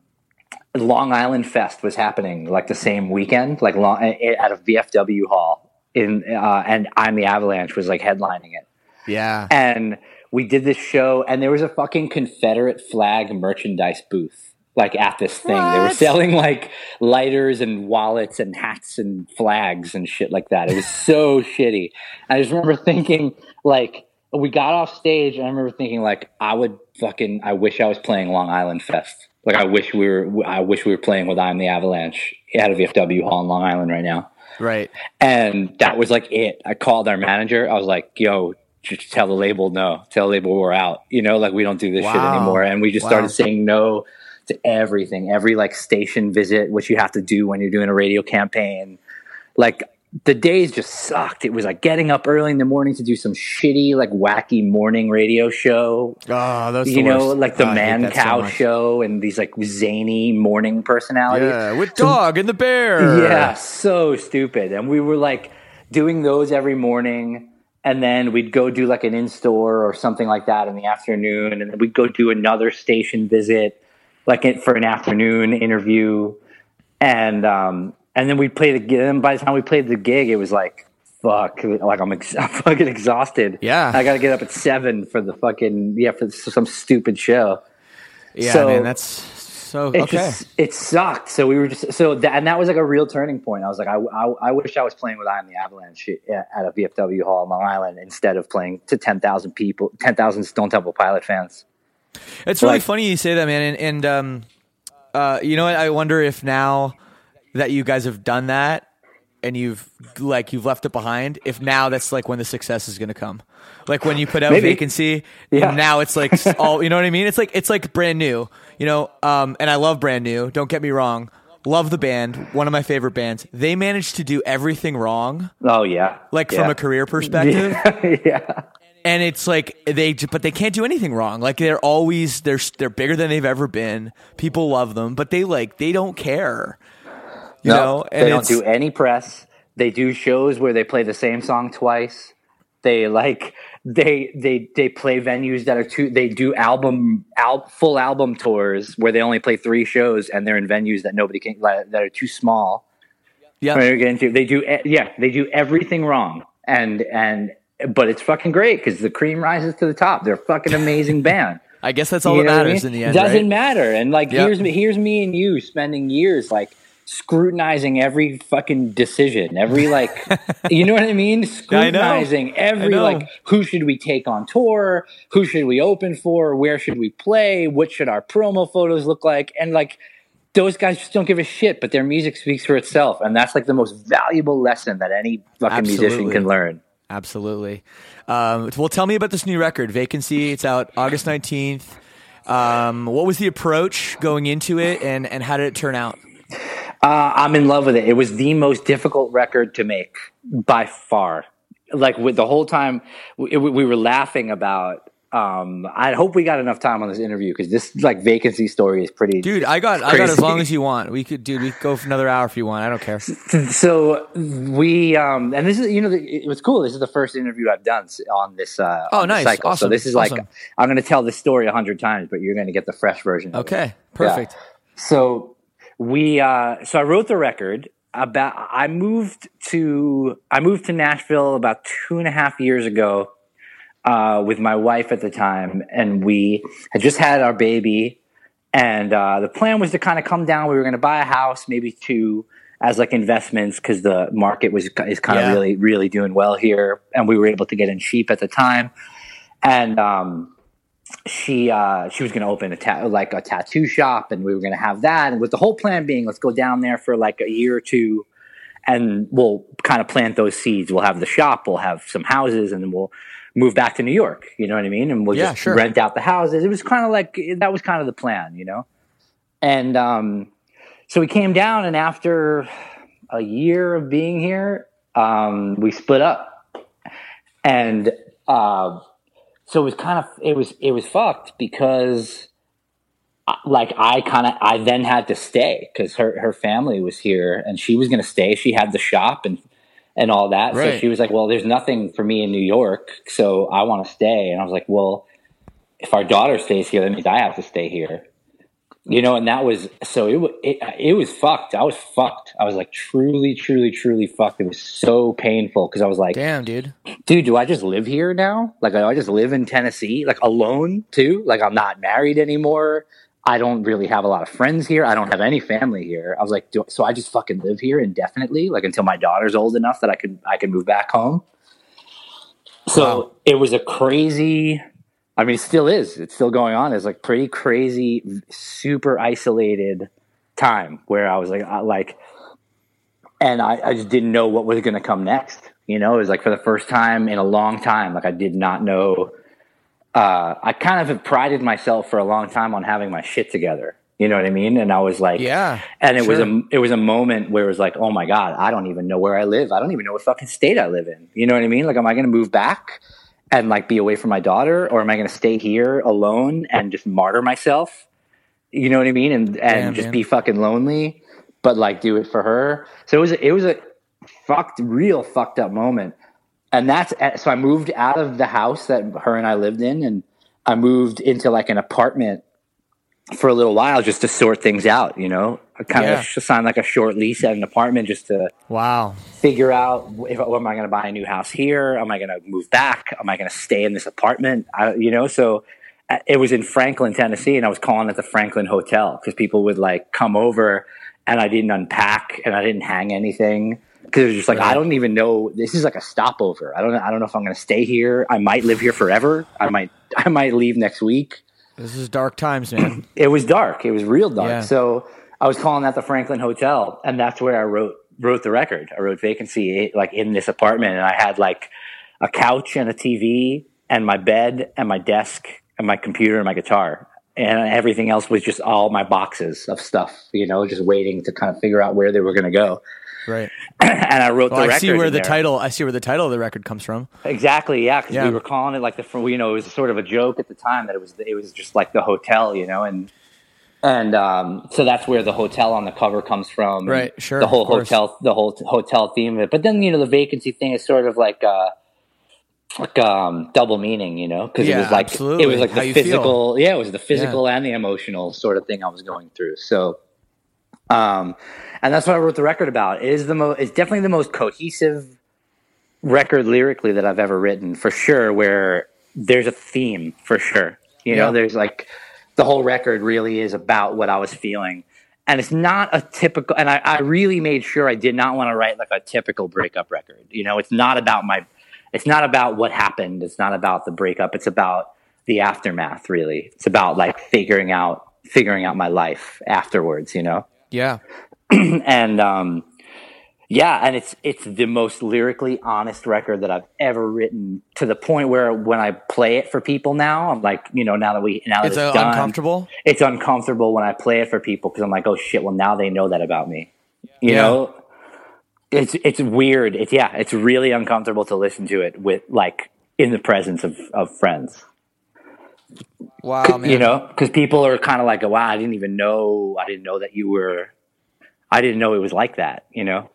[SPEAKER 3] Long Island Fest was happening like the same weekend, like long, at a VFW hall in, uh, and I'm the Avalanche was like headlining it,
[SPEAKER 2] yeah.
[SPEAKER 3] and we did this show, and there was a fucking Confederate flag merchandise booth. Like at this thing, they were selling like lighters and wallets and hats and flags and shit like that. It was so shitty. I just remember thinking, like, we got off stage, and I remember thinking, like, I would fucking, I wish I was playing Long Island Fest. Like, I wish we were, I wish we were playing with I'm the Avalanche at a VFW hall in Long Island right now.
[SPEAKER 2] Right.
[SPEAKER 3] And that was like it. I called our manager. I was like, yo, just tell the label no. Tell the label we're out. You know, like we don't do this shit anymore. And we just
[SPEAKER 2] Wow.
[SPEAKER 3] started saying no to everything. Every like station visit, which you have to do when you're doing a radio campaign. Like the days just sucked. It was like getting up early in the morning to do some shitty, like wacky morning radio show.
[SPEAKER 2] Oh, that's
[SPEAKER 3] you
[SPEAKER 2] the
[SPEAKER 3] know,
[SPEAKER 2] worst.
[SPEAKER 3] like the
[SPEAKER 2] Oh,
[SPEAKER 3] man
[SPEAKER 2] that so
[SPEAKER 3] cow show and these like zany morning personalities.
[SPEAKER 2] Yeah, with dog and the bear.
[SPEAKER 3] Yeah, so stupid. And we were like doing those every morning. And then we'd go do like an in store or something like that in the afternoon. And then we'd go do another station visit, like for an afternoon interview. And, um, and then we'd play the gig. And by the time we played the gig, it was like, fuck, like I'm, ex- I'm fucking exhausted.
[SPEAKER 2] Yeah.
[SPEAKER 3] I got to get up at seven for the fucking, yeah, for some stupid show
[SPEAKER 2] Yeah,
[SPEAKER 3] So-
[SPEAKER 2] man, that's so
[SPEAKER 3] it
[SPEAKER 2] okay.
[SPEAKER 3] just it sucked. So we were just so that, and that was like a real turning point. I was like, I, I, I wish I was playing with I Am the Avalanche at at a VFW hall in Long Island instead of playing to ten thousand people, ten thousand Stone Temple Pilot fans.
[SPEAKER 2] It's really
[SPEAKER 3] like-
[SPEAKER 2] funny you say that, man. And, and um, uh, you know what? I wonder if now that you guys have done that and you've like you've left it behind, if now that's like when the success is going to come. Like when you put out
[SPEAKER 3] Maybe.
[SPEAKER 2] vacancy,
[SPEAKER 3] Yeah.
[SPEAKER 2] and now it's like all you know what I mean. It's like it's like brand new, you know. Um, and I love brand new. Don't get me wrong. Love the band, one of my favorite bands. They managed to do everything wrong,
[SPEAKER 3] Oh yeah,
[SPEAKER 2] like
[SPEAKER 3] yeah.
[SPEAKER 2] from a career perspective
[SPEAKER 3] yeah, yeah.
[SPEAKER 2] and it's like they but they can't do anything wrong like they're always they're they're bigger than they've ever been people love them but they like they don't care you
[SPEAKER 3] No,
[SPEAKER 2] know
[SPEAKER 3] they don't do any press. They do shows where they play the same song twice. They like they they they play venues that are too. They do album al- full album tours where they only play three shows and they're in venues that nobody can that are too small.
[SPEAKER 2] yeah
[SPEAKER 3] Right, get into they do e- yeah they do everything wrong and and but it's fucking great because the cream rises to the top. They're a fucking amazing band.
[SPEAKER 2] i guess that's all
[SPEAKER 3] You
[SPEAKER 2] that
[SPEAKER 3] what I
[SPEAKER 2] matters
[SPEAKER 3] mean?
[SPEAKER 2] in the end It
[SPEAKER 3] Doesn't
[SPEAKER 2] right?
[SPEAKER 3] matter. And like
[SPEAKER 2] Yeah.
[SPEAKER 3] here's me here's me and you spending years like scrutinizing every fucking decision, every like you know what I mean? Scrutinizing every like who should we take on tour, who should we open for, where should we play, what should our promo photos look like, and like those guys just don't give a shit, but their music speaks for itself, and that's like the most valuable lesson that any fucking musician can learn.
[SPEAKER 2] absolutely. Um, well tell me about this new record vacancy. It's out august 19th um, what was the approach going into it and and how did it turn out
[SPEAKER 3] Uh, I'm in love with it. It was the most difficult record to make by far. Like with the whole time, we, we were laughing about. Um, I hope we got enough time on this interview because this like vacancy story is pretty.
[SPEAKER 2] dude i got i got as long as you want we could dude we could go for another hour if you want i don't care
[SPEAKER 3] So we um, and this is you know it was cool. This is the first interview I've done on this. Uh,
[SPEAKER 2] Oh,
[SPEAKER 3] on
[SPEAKER 2] nice.
[SPEAKER 3] Cycle.
[SPEAKER 2] Awesome.
[SPEAKER 3] So this is like
[SPEAKER 2] Awesome.
[SPEAKER 3] I'm going to tell this story a hundred times, but you're going to get the fresh version. of it.
[SPEAKER 2] okay perfect
[SPEAKER 3] So we uh so I wrote the record about I moved to I moved to Nashville about two and a half years ago. uh, with my wife at the time, and we had just had our baby. And uh, the plan was to kind of come down. We were going to buy a house, maybe two, as like investments because the market was is kind
[SPEAKER 2] Yeah.
[SPEAKER 3] of really really doing well here, and we were able to get in cheap at the time. And um, she uh, she was going to open a ta- like a tattoo shop, and we were going to have that. And with the whole plan being, let's go down there for like a year or two, and we'll kind of plant those seeds. We'll have the shop, we'll have some houses, and then we'll move back to New York. You know what I mean? And we'll
[SPEAKER 2] Yeah,
[SPEAKER 3] just
[SPEAKER 2] sure.
[SPEAKER 3] rent out the houses. It was kind of like that was kind of the plan, you know. And um, so we came down, and after a year of being here, um, we split up, and uh, so it was kind of it was it was fucked because uh, like I kind of I then had to stay because her her family was here and she was going to stay. She had the shop and and all that. So she was like, "Well, there's nothing for me in New York, so I want to stay." And I was like, "Well, if our daughter stays here, that means I have to stay here." You know, and that was so it, it it was fucked. I was fucked. I was like truly, truly, truly fucked. It was so painful because I was like,
[SPEAKER 2] Damn, dude.
[SPEAKER 3] dude, do I just live here now? Like, do I just live in Tennessee, like alone too? Like, I'm not married anymore. I don't really have a lot of friends here. I don't have any family here. I was like, do, so I just fucking live here indefinitely, like until my daughter's old enough that I could I could move back home. So
[SPEAKER 2] Wow.
[SPEAKER 3] it was a crazy. I mean, it still is. It's still going on. It's like pretty crazy, super isolated time where I was like, I, like, and I, I just didn't know what was going to come next. You know, it was like for the first time in a long time, like I did not know. Uh, I kind of have prided myself for a long time on having my shit together. You know what I mean? And I was like,
[SPEAKER 2] Yeah,
[SPEAKER 3] And it was a it was a moment where it was like, oh my god, I don't even know where I live. I don't even know what fucking state I live in. You know what I mean? Like, am I going to move back and like be away from my daughter, or am I going to stay here alone and just martyr myself? You know what I mean? And and just
[SPEAKER 2] man.
[SPEAKER 3] be fucking lonely, but like do it for her. So it was it was a fucked, real fucked up moment. And that's eh, so I moved out of the house that her and I lived in, and I moved into like an apartment for a little while just to sort things out. You know, I kind
[SPEAKER 2] Yeah.
[SPEAKER 3] of signed like a short lease at an apartment just to
[SPEAKER 2] Wow.
[SPEAKER 3] figure out if am I going to buy a new house here? Am I going to move back? Am I going to stay in this apartment? I, you know, so uh, it was in Franklin, Tennessee, and I was calling at the Franklin Hotel because people would like come over, and I didn't unpack and I didn't hang anything because it was just like I don't even know. This is like a stopover. I don't. I don't know if I'm going to stay here. I might live here forever. I might. I might leave next week
[SPEAKER 2] This is dark times, man.
[SPEAKER 3] it was dark. It was real dark.
[SPEAKER 2] Yeah.
[SPEAKER 3] So I was calling that the Franklin Hotel, and that's where I wrote wrote the record. I wrote vacancy like in this apartment, and I had like a couch and a TV and my bed and my desk and my computer and my guitar. And everything else was just all my boxes of stuff, you know, just waiting to kind of figure out where they were going to go.
[SPEAKER 2] right.
[SPEAKER 3] and I wrote
[SPEAKER 2] Well,
[SPEAKER 3] the
[SPEAKER 2] I
[SPEAKER 3] record.
[SPEAKER 2] see where the
[SPEAKER 3] there.
[SPEAKER 2] title. I see where the title of the record comes from.
[SPEAKER 3] Exactly, yeah, because
[SPEAKER 2] Yeah.
[SPEAKER 3] we were calling it like the you know it was sort of a joke at the time that it was it was just like the hotel, you know, and and um, so that's where the hotel on the cover comes from,
[SPEAKER 2] Right, sure,
[SPEAKER 3] The whole hotel, the whole hotel theme of it, but then you know the vacancy thing is sort of like uh like um double meaning, you know, because
[SPEAKER 2] Yeah,
[SPEAKER 3] it was like
[SPEAKER 2] absolutely.
[SPEAKER 3] it was like
[SPEAKER 2] How
[SPEAKER 3] the
[SPEAKER 2] feel.
[SPEAKER 3] physical, yeah, it was the physical and the emotional sort of thing I was going through, so. Um, and that's what I wrote the record about. It is the most, it's definitely the most cohesive record lyrically that I've ever written for sure, where there's a theme for sure. You know,
[SPEAKER 2] Yeah.
[SPEAKER 3] there's like the whole record really is about what I was feeling. And it's not a typical, and I, I really made sure I did not want to write like a typical breakup record. You know, it's not about my, it's not about what happened. It's not about the breakup. It's about the aftermath, really. It's about like figuring out, figuring out my life afterwards, you know?
[SPEAKER 2] Yeah.
[SPEAKER 3] and um, yeah, and it's it's the most lyrically honest record that I've ever written. To the point where when I play it for people now, I'm like, you know, now that we now that
[SPEAKER 2] It's
[SPEAKER 3] it's,
[SPEAKER 2] uh,
[SPEAKER 3] done,
[SPEAKER 2] uncomfortable.
[SPEAKER 3] It's uncomfortable when I play it for people because I'm like, oh shit, well now they know that about me. You
[SPEAKER 2] Yeah.
[SPEAKER 3] know, it's it's weird. It's yeah, it's really uncomfortable to listen to it with like in the presence of of friends.
[SPEAKER 2] Wow, man.
[SPEAKER 3] You know, because people are kind of like, wow, I didn't even know, I didn't know that you were, I didn't know it was like that. You know.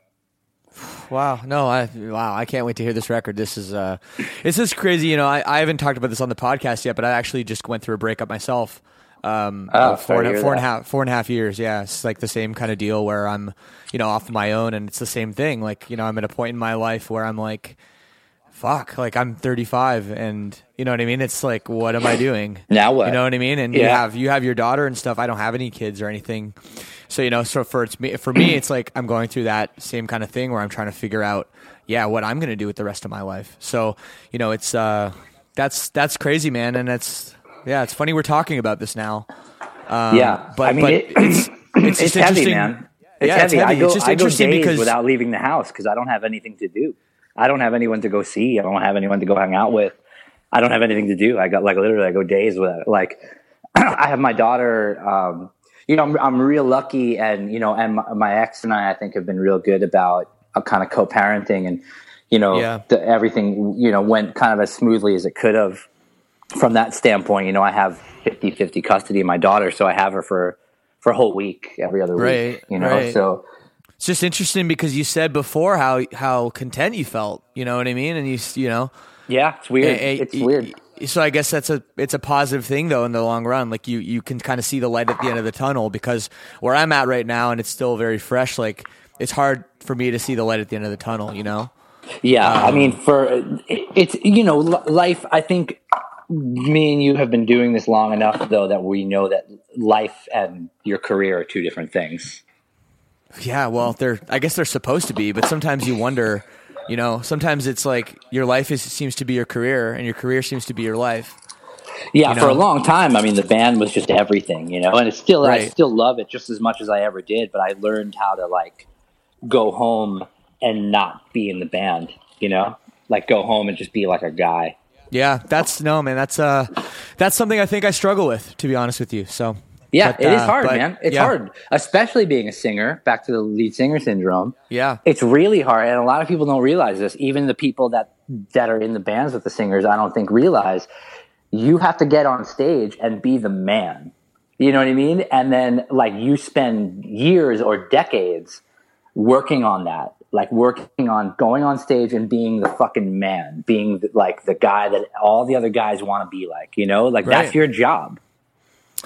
[SPEAKER 2] Wow. No, I wow, I can't wait to hear this record. This is uh this is crazy, you know. I, I haven't talked about this on the podcast yet, but I actually just went through a breakup myself. Um
[SPEAKER 3] Oh,
[SPEAKER 2] of four, and, a- four and half four and a half years, yeah. It's like the same kind of deal where I'm, you know, off my own and it's the same thing. Like, you know, I'm at a point in my life where I'm like fuck, like I'm 35 and you know what I mean? It's like, what am I doing?
[SPEAKER 3] Now what?
[SPEAKER 2] You know what I mean? And
[SPEAKER 3] yeah.
[SPEAKER 2] you have, you have your daughter and stuff. I don't have any kids or anything. So, you know, so for it's me, for me, it's like I'm going through that same kind of thing where I'm trying to figure out, yeah, what I'm going to do with the rest of my life. So, you know, it's, uh, that's, that's crazy, man. And it's, yeah, it's funny we're talking about this now. Um,
[SPEAKER 3] yeah,
[SPEAKER 2] but,
[SPEAKER 3] I mean,
[SPEAKER 2] but
[SPEAKER 3] it,
[SPEAKER 2] it's, it's,
[SPEAKER 3] it's heavy, man. It's
[SPEAKER 2] yeah,
[SPEAKER 3] heavy.
[SPEAKER 2] it's heavy.
[SPEAKER 3] I go,
[SPEAKER 2] it's just
[SPEAKER 3] I
[SPEAKER 2] interesting because
[SPEAKER 3] without leaving the house because I don't have anything to do. I don't have anyone to go see. I don't have anyone to go hang out with. I don't have anything to do. I got like literally, I go days without. Like, I have my daughter. Um, you know, I'm, I'm real lucky, and you know, and my, my ex and I, I think, have been real good about uh, kind of co-parenting, and you know,
[SPEAKER 2] Yeah.
[SPEAKER 3] the, everything you know went kind of as smoothly as it could have. From that standpoint, you know, I have 50-50 custody of my daughter, so I have her for for a whole week every other
[SPEAKER 2] Right,
[SPEAKER 3] week. You know,
[SPEAKER 2] right.
[SPEAKER 3] so
[SPEAKER 2] It's just interesting because you said before how how content you felt. You know what I mean? And you you know,
[SPEAKER 3] yeah, it's weird.
[SPEAKER 2] eh,
[SPEAKER 3] it's
[SPEAKER 2] y-
[SPEAKER 3] weird.
[SPEAKER 2] y- So I guess that's a it's a positive thing though in the long run. Like you you can kind of see the light at the end of the tunnel because where I'm at right now and it's still very fresh. Like it's hard for me to see the light at the end of the tunnel. You know?
[SPEAKER 3] Yeah,
[SPEAKER 2] Um,
[SPEAKER 3] I mean, for it's you know, life. I think me and you have been doing this long enough, though, that we know that life and your career are two different things.
[SPEAKER 2] Yeah. Well, they're I guess they're supposed to be, but sometimes you wonder. You know, sometimes it's like your life is seems to be your career, and your career seems to be your life.
[SPEAKER 3] Yeah,
[SPEAKER 2] You
[SPEAKER 3] for a long time, I mean, the band was just everything, you know, and it's still, I still love it just as much as I ever did. But I learned how to like go home and not be in the band, you know, like go home and just be like a guy.
[SPEAKER 2] Yeah, that's no man. That's uh, that's something I think I struggle with, to be honest with you. So
[SPEAKER 3] Yeah,
[SPEAKER 2] But,
[SPEAKER 3] it is
[SPEAKER 2] uh,
[SPEAKER 3] hard,
[SPEAKER 2] but,
[SPEAKER 3] man. It's
[SPEAKER 2] yeah.
[SPEAKER 3] hard, especially being a singer. Back to the lead singer syndrome.
[SPEAKER 2] yeah,
[SPEAKER 3] It's really hard, and a lot of people don't realize this. Even the people that that are in the bands with the singers, I don't think realize you have to get on stage and be the man. You know what I mean? And then like you spend years or decades working on that, like working on going on stage and being the fucking man, being the, like the guy that all the other guys want to be like. You know, like
[SPEAKER 2] Right.
[SPEAKER 3] that's your job.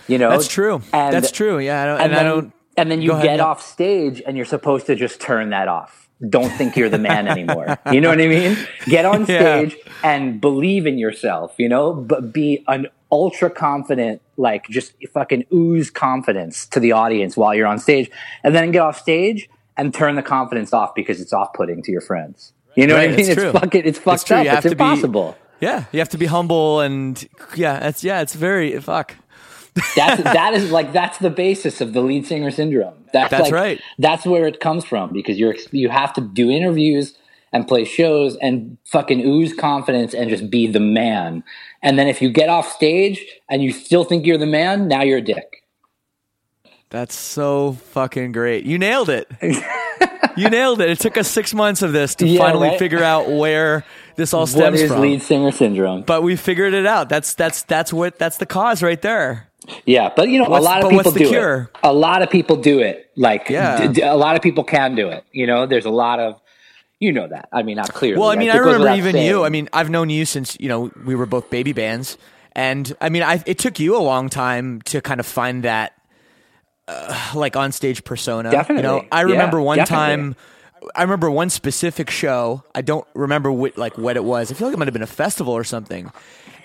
[SPEAKER 3] You know,
[SPEAKER 2] that's true.
[SPEAKER 3] And-
[SPEAKER 2] that's true. Yeah, I don't, and,
[SPEAKER 3] and,
[SPEAKER 2] I
[SPEAKER 3] then,
[SPEAKER 2] don't.
[SPEAKER 3] and then you
[SPEAKER 2] Go ahead,
[SPEAKER 3] get off stage and you're supposed to just turn that off. Don't think you're the man anymore. you know what I mean? Get on
[SPEAKER 2] Yeah.
[SPEAKER 3] stage and believe in yourself, you know, but be an ultra confident, like just fucking ooze confidence to the audience while you're on stage and then get off stage and turn the confidence off because it's off putting to your friends. You know
[SPEAKER 2] Right,
[SPEAKER 3] what I mean?
[SPEAKER 2] it's
[SPEAKER 3] It's, fucking, it's fucked
[SPEAKER 2] true.
[SPEAKER 3] up. It's
[SPEAKER 2] to be-
[SPEAKER 3] impossible.
[SPEAKER 2] Yeah, you have to be humble and yeah, it's yeah, it's very fuck.
[SPEAKER 3] That's that is like that's the basis of the lead singer syndrome. That's,
[SPEAKER 2] That's
[SPEAKER 3] like,
[SPEAKER 2] right.
[SPEAKER 3] That's where it comes from because you're you have to do interviews and play shows and fucking ooze confidence and just be the man. And then if you get off stage and you still think you're the man, now you're a dick.
[SPEAKER 2] That's so fucking great. You nailed it. you nailed it. It took us six months of this to
[SPEAKER 3] Yeah,
[SPEAKER 2] finally
[SPEAKER 3] right?
[SPEAKER 2] figure out where this all
[SPEAKER 3] What
[SPEAKER 2] stems
[SPEAKER 3] is
[SPEAKER 2] from.
[SPEAKER 3] lead singer syndrome?
[SPEAKER 2] but we figured it out. That's that's that's what that's the cause right there.
[SPEAKER 3] Yeah, but you know,
[SPEAKER 2] What's-
[SPEAKER 3] a lot of people do
[SPEAKER 2] cure?
[SPEAKER 3] it. A lot of people do it. Like,
[SPEAKER 2] Yeah.
[SPEAKER 3] d- d- a lot of people can do it. You know, there's a lot of, you know that. I mean, not clearly.
[SPEAKER 2] Well, I mean,
[SPEAKER 3] It
[SPEAKER 2] I remember even
[SPEAKER 3] saying.
[SPEAKER 2] you. I mean, I've known you since you know we were both baby bands, and I mean, I, it took you a long time to kind of find that uh, like on stage persona. You know,
[SPEAKER 3] Definitely.
[SPEAKER 2] I
[SPEAKER 3] Yeah,
[SPEAKER 2] remember one
[SPEAKER 3] definitely.
[SPEAKER 2] time. I remember one specific show. I don't remember what like what it was. I feel like it might have been a festival or something.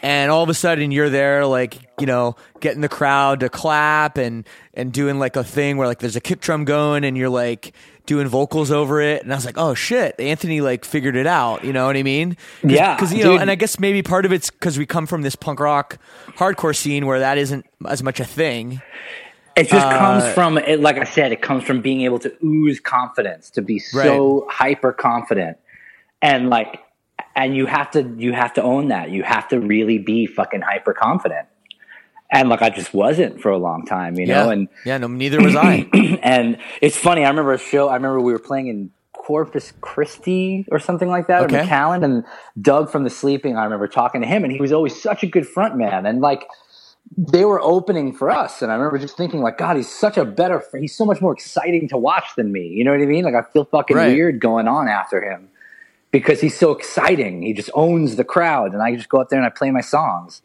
[SPEAKER 2] And all of a sudden, you're there, like you know, getting the crowd to clap and and doing like a thing where like there's a kick drum going, and you're like doing vocals over it. And I was like, oh shit, Anthony like figured it out. You know what I mean? Cause,
[SPEAKER 3] Yeah,
[SPEAKER 2] Because you know, and I guess maybe part of it's because we come from this punk rock hardcore scene where that isn't as much a thing.
[SPEAKER 3] It just
[SPEAKER 2] Uh,
[SPEAKER 3] comes from it. Like I said, it comes from being able to ooze confidence, to be so hyper confident, and like, and you have to you have to own that. You have to really be fucking hyper confident. And like I just wasn't for a long time, you know. And
[SPEAKER 2] yeah, no, neither was I.
[SPEAKER 3] and it's funny. I remember a show. I remember we were playing in Corpus Christi or something like that,
[SPEAKER 2] Okay.
[SPEAKER 3] or McAllen. And Doug from the Sleeping. I remember talking to him, and he was always such a good front man. And like they were opening for us, and I remember just thinking, like, God, he's such a better. He's so much more exciting to watch than me. You know what I mean? Like I feel fucking
[SPEAKER 2] Right.
[SPEAKER 3] weird going on after him because he's so exciting. He just owns the crowd, and I just go up there and I play my songs.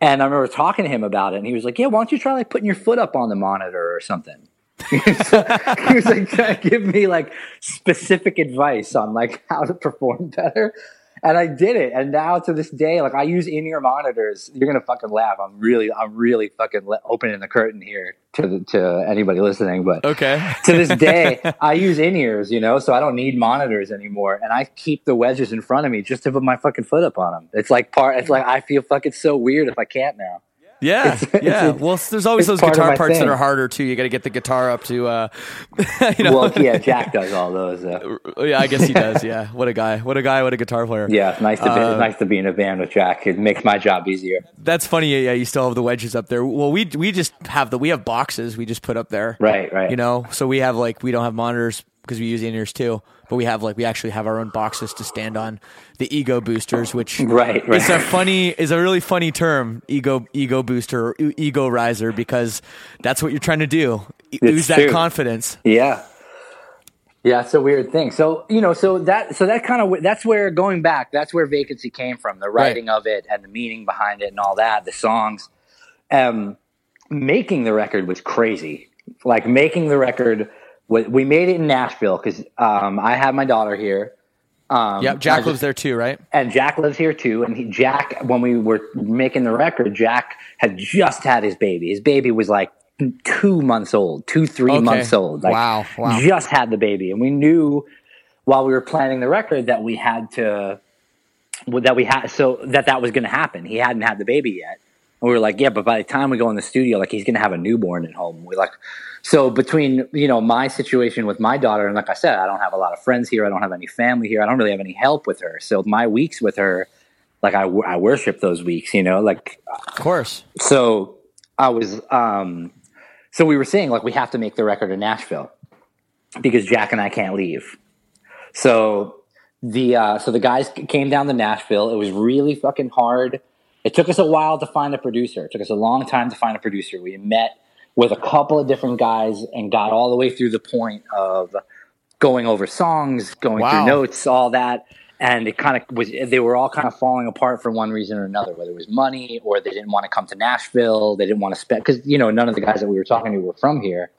[SPEAKER 3] And I remember talking to him about it, and he was like, "Yeah, why don't you try like putting your foot up on the monitor or something?" so he was like give me like specific advice on like how to perform better. And I did it. And now to this day, like I use in ear monitors. You're gonna fucking laugh. I'm really, I'm really fucking le- opening the curtain here to the, to anybody listening. But
[SPEAKER 2] Okay.
[SPEAKER 3] to this day, I use in ears, you know, so I don't need monitors anymore. And I keep the wedges in front of me just to put my fucking foot up on them. It's like part. It's like I feel fucking so weird if I can't now.
[SPEAKER 2] Yeah,
[SPEAKER 3] It's-
[SPEAKER 2] yeah.
[SPEAKER 3] it's-
[SPEAKER 2] well, there's always those
[SPEAKER 3] part
[SPEAKER 2] guitar parts that are harder too. You got to get the guitar up to, uh, you know.
[SPEAKER 3] Well, yeah, Jack does all those. Uh,
[SPEAKER 2] yeah, I guess he does. Yeah, what a guy! What a guy! What a guitar player!
[SPEAKER 3] yeah, it's nice to be
[SPEAKER 2] Uh,
[SPEAKER 3] nice to be in a band with Jack. It makes my job easier.
[SPEAKER 2] That's funny. Yeah, you still have the wedges up there. Well, we we just have the we have boxes we just put up there.
[SPEAKER 3] Right, right.
[SPEAKER 2] You know, so we have like we don't have monitors because we use in ears too, but we have like we actually have our own boxes to stand on. The ego boosters, which
[SPEAKER 3] Right, right.
[SPEAKER 2] is a funny is a really funny term, ego ego booster, or ego riser, because that's what you're trying to do. E-
[SPEAKER 3] It's
[SPEAKER 2] Use that confidence.
[SPEAKER 3] Yeah. Yeah, it's a weird thing. So you know, so that so that kind of that's where going back, that's where vacancy came from. The writing of it and the meaning behind it and all that, the songs. Um, making the record was crazy. Like making the record, we we made it in Nashville because um, I have my daughter here. Um,
[SPEAKER 2] Yeah,
[SPEAKER 3] I
[SPEAKER 2] Jack
[SPEAKER 3] just-
[SPEAKER 2] lives there too, right?
[SPEAKER 3] and Jack lives here too. And he, Jack, when we were making the record, Jack had just had his baby. His baby was like two months old, two three
[SPEAKER 2] Okay.
[SPEAKER 3] months old. Like,
[SPEAKER 2] Wow, wow.
[SPEAKER 3] Just had the baby, and we knew while we were planning the record that we had to that we had so that that was going to happen. He hadn't had the baby yet. And we were like, yeah, but by the time we go in the studio, like he's going to have a newborn at home. We like, so between you know my situation with my daughter, and like I said, I don't have a lot of friends here. I don't have any family here. I don't really have any help with her. So my weeks with her, like I, I worship those weeks. You know, like
[SPEAKER 2] Of course.
[SPEAKER 3] so I was um so we were saying like we have to make the record in Nashville because Jack and I can't leave. So the uh so the guys came down to Nashville. It was really fucking hard. It took us a while to find a producer. It took us a long time to find a producer. We met with a couple of different guys and got all the way through the point of going over songs, going
[SPEAKER 2] Wow.
[SPEAKER 3] through notes, all that. And it kind of was, they were all kind of falling apart for one reason or another, whether it was money or they didn't want to come to Nashville. They didn't want to spend, because, you know, none of the guys that we were talking to were from here.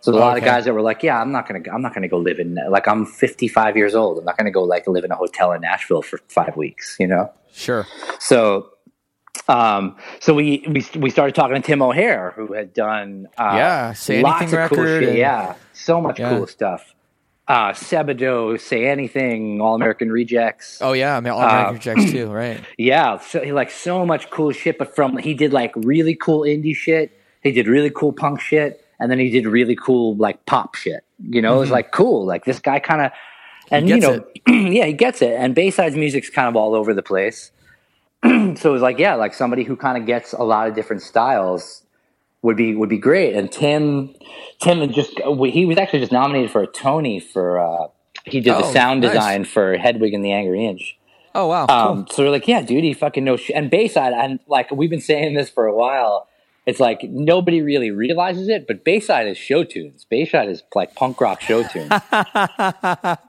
[SPEAKER 3] So a lot of guys that were like, yeah, I'm not going to, I'm not going to go live in, like, I'm 55 years old. I'm not going to go like live in a hotel in Nashville for five weeks, you know?
[SPEAKER 2] Sure.
[SPEAKER 3] So, um, so we, we, we started talking to Tim O'Heir, who had done, uh,
[SPEAKER 2] Yeah, Say
[SPEAKER 3] lots of cool shit.
[SPEAKER 2] and-
[SPEAKER 3] Yeah. So much
[SPEAKER 2] Yeah.
[SPEAKER 3] cool stuff. Uh, Sebadoh, Say Anything, All American Rejects.
[SPEAKER 2] Oh yeah, I mean, all
[SPEAKER 3] Uh,
[SPEAKER 2] American Rejects too, right?
[SPEAKER 3] Yeah, so he like so much cool shit. But from he did like really cool indie shit. He did really cool punk shit, and then he did really cool like pop shit. You know, it was like cool. Like this guy kind of, and you
[SPEAKER 2] Mm-hmm.
[SPEAKER 3] know, yeah, he gets it. And Bayside's music's kind of all over the place. so it was like, yeah, like somebody who kind of gets a lot of different styles would be would be great. And Tim, Tim just he was actually just nominated for a Tony for uh, he did the
[SPEAKER 2] Oh,
[SPEAKER 3] sound
[SPEAKER 2] nice.
[SPEAKER 3] design for Hedwig and the Angry Inch.
[SPEAKER 2] Oh wow.
[SPEAKER 3] Um, so we're like, yeah, dude, he fucking knows shit. And Bayside, and like we've been saying this for a while. It's like nobody really realizes it, but Bayside is show tunes. Bayside is like punk rock show tunes.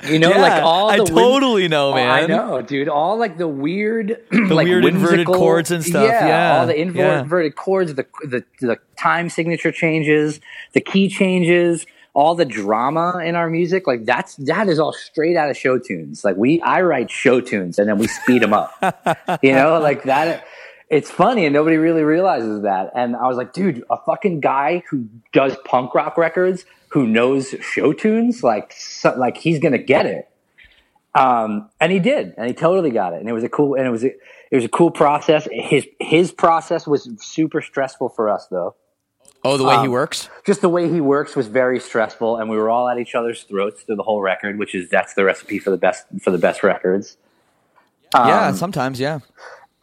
[SPEAKER 3] you know,
[SPEAKER 2] Yeah,
[SPEAKER 3] like all
[SPEAKER 2] I
[SPEAKER 3] win-
[SPEAKER 2] totally know,
[SPEAKER 3] Oh,
[SPEAKER 2] man.
[SPEAKER 3] I know, dude. All like the weird, the
[SPEAKER 2] weird inverted chords and stuff, yeah,
[SPEAKER 3] all the
[SPEAKER 2] yeah.
[SPEAKER 3] inverted chords, the, the the time signature changes, the key changes, all the drama in our music. Like that's that is all straight out of show tunes. Like we, I write show tunes and then we speed them up. you know, like that. It's funny and nobody really realizes that. And I was like, dude, a fucking guy who does punk rock records who knows show tunes, like so, like he's gonna get it. Um, and he did, and he totally got it, and it was a cool, and it was a, it was a cool process. His his process was super stressful for us, though.
[SPEAKER 2] Oh, the way he
[SPEAKER 3] um,
[SPEAKER 2] works.
[SPEAKER 3] Just the way he works was very stressful, and we were all at each other's throats through the whole record, which is that's the recipe for the best for the best records.
[SPEAKER 2] yeah,
[SPEAKER 3] Um,
[SPEAKER 2] sometimes, yeah.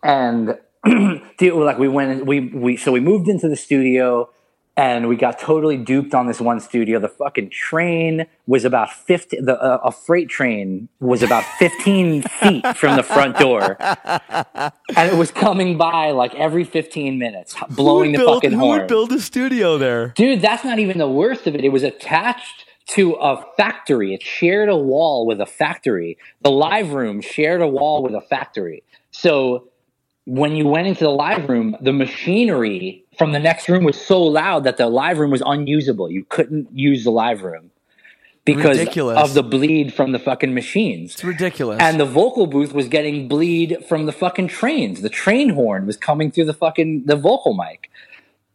[SPEAKER 3] and like we went we we so we moved into the studio and we got totally duped on this one studio the fucking train was about 50 the uh, a freight train was about 15 feet from the front door and it was coming by like every 15 minutes blowing the
[SPEAKER 2] who
[SPEAKER 3] fucking
[SPEAKER 2] who
[SPEAKER 3] horn
[SPEAKER 2] would build a studio there?
[SPEAKER 3] Dude, that's not even the worst of it. It was attached to a factory. It shared a wall with a factory. The live room shared a wall with a factory. So when you went into the live room, the machinery from the next room was so loud that the live room was unusable. You couldn't use the live room. because
[SPEAKER 2] Ridiculous.
[SPEAKER 3] of the bleed from the fucking machines.
[SPEAKER 2] It's ridiculous.
[SPEAKER 3] And the vocal booth was getting bleed from the fucking trains. The train horn was coming through the fucking the vocal mic.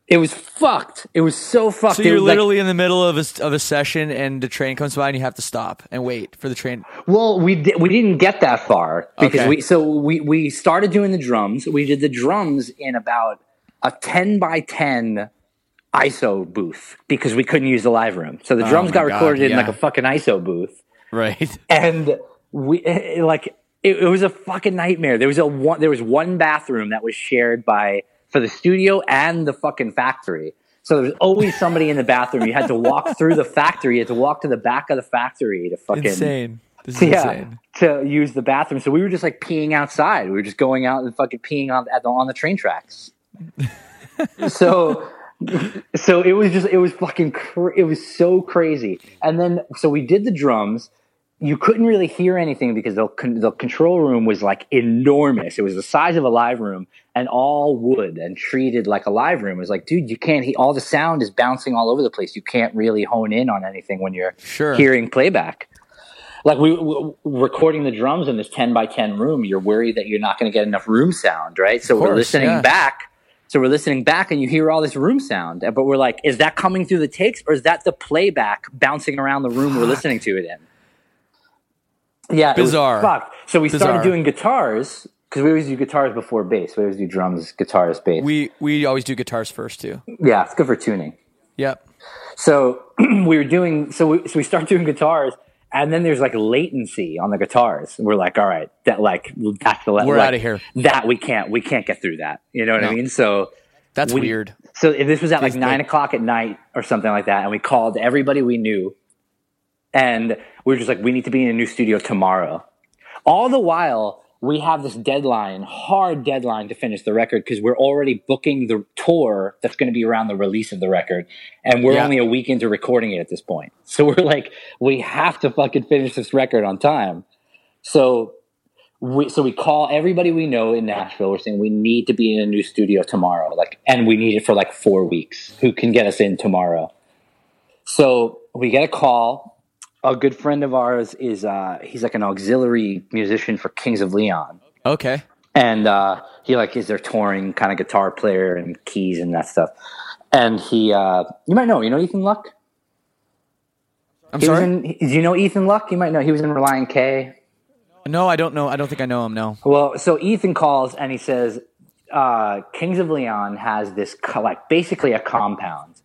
[SPEAKER 3] It was fucked. It was so fucked.
[SPEAKER 2] so you're
[SPEAKER 3] was like-
[SPEAKER 2] literally in the middle of a, of a session and the train comes by and you have to stop and wait for the train.
[SPEAKER 3] Well, we di- we didn't get that far because
[SPEAKER 2] Okay.
[SPEAKER 3] we so we we started doing the drums. We did the drums in about a ten by ten ISO booth because we couldn't use the live room. So the oh drums
[SPEAKER 2] Oh
[SPEAKER 3] got
[SPEAKER 2] God,
[SPEAKER 3] recorded in like a fucking ISO booth,
[SPEAKER 2] Right.
[SPEAKER 3] and we it- like it, it was a fucking nightmare. There was a one there was one bathroom that was shared by for the studio and the fucking factory. So there was always somebody in the bathroom. You had to walk through the factory. You had to walk to the back of the factory to fucking
[SPEAKER 2] Insane. This is
[SPEAKER 3] yeah,
[SPEAKER 2] insane.
[SPEAKER 3] to use the bathroom. So we were just like peeing outside. We were just going out and fucking peeing on at the, on the train tracks. so, so it was just it was fucking cr- it was so crazy. And then so we did the drums. You couldn't really hear anything because the the control room was like enormous. It was the size of a live room and all wood and treated like a live room. It was like, dude, you can't. He- all the sound is bouncing all over the place. You can't really hone in on anything when you're
[SPEAKER 2] Sure.
[SPEAKER 3] hearing playback like we, we recording the drums in this 10 by 10 room you're worried that you're not going to get enough room sound right so we're listening
[SPEAKER 2] yeah.
[SPEAKER 3] back so we're listening back and you hear all this room sound but we're like is that coming through the takes or is that the playback bouncing around the room we're listening to it in yeah
[SPEAKER 2] Bizarre.
[SPEAKER 3] fucked. so we
[SPEAKER 2] Bizarre.
[SPEAKER 3] started doing guitars because we always do guitars before bass we always do drums guitars bass
[SPEAKER 2] We we always do guitars first too.
[SPEAKER 3] yeah it's good for tuning
[SPEAKER 2] Yep.
[SPEAKER 3] So we were doing so we so we start doing guitars and then there's like latency on the guitars. We're like, all right, that like that's the
[SPEAKER 2] We're
[SPEAKER 3] like,
[SPEAKER 2] of here.
[SPEAKER 3] That we can't we can't get through that. You know what I mean? So
[SPEAKER 2] That's
[SPEAKER 3] We-
[SPEAKER 2] weird.
[SPEAKER 3] so if this was at like nine o'clock at night or something like that, and we called everybody we knew, and we were just like, we need to be in a new studio tomorrow. All the while, we have this deadline, hard deadline to finish the record because we're already booking the tour that's going to be around the release of the record, and we're
[SPEAKER 2] Yeah.
[SPEAKER 3] only a week into recording it at this point. So we're like, we have to fucking finish this record on time. So we so we call everybody we know in Nashville. We're saying we need to be in a new studio tomorrow, like, and we need it for like four weeks. Who can get us in tomorrow? So we get a call. A good friend of ours is uh, he's like an auxiliary musician for Kings of Leon,
[SPEAKER 2] Okay.
[SPEAKER 3] and uh, he like is their touring kind of guitar player and keys and that stuff. And he, uh, you might know, you know Ethan Luck.
[SPEAKER 2] I'm
[SPEAKER 3] He
[SPEAKER 2] sorry.
[SPEAKER 3] in, do you know Ethan Luck? You might know. He was in Relient K.
[SPEAKER 2] no, I don't know. I don't think I know him. No.
[SPEAKER 3] Well, so Ethan calls and he says, uh, Kings of Leon has this co- like basically a compound,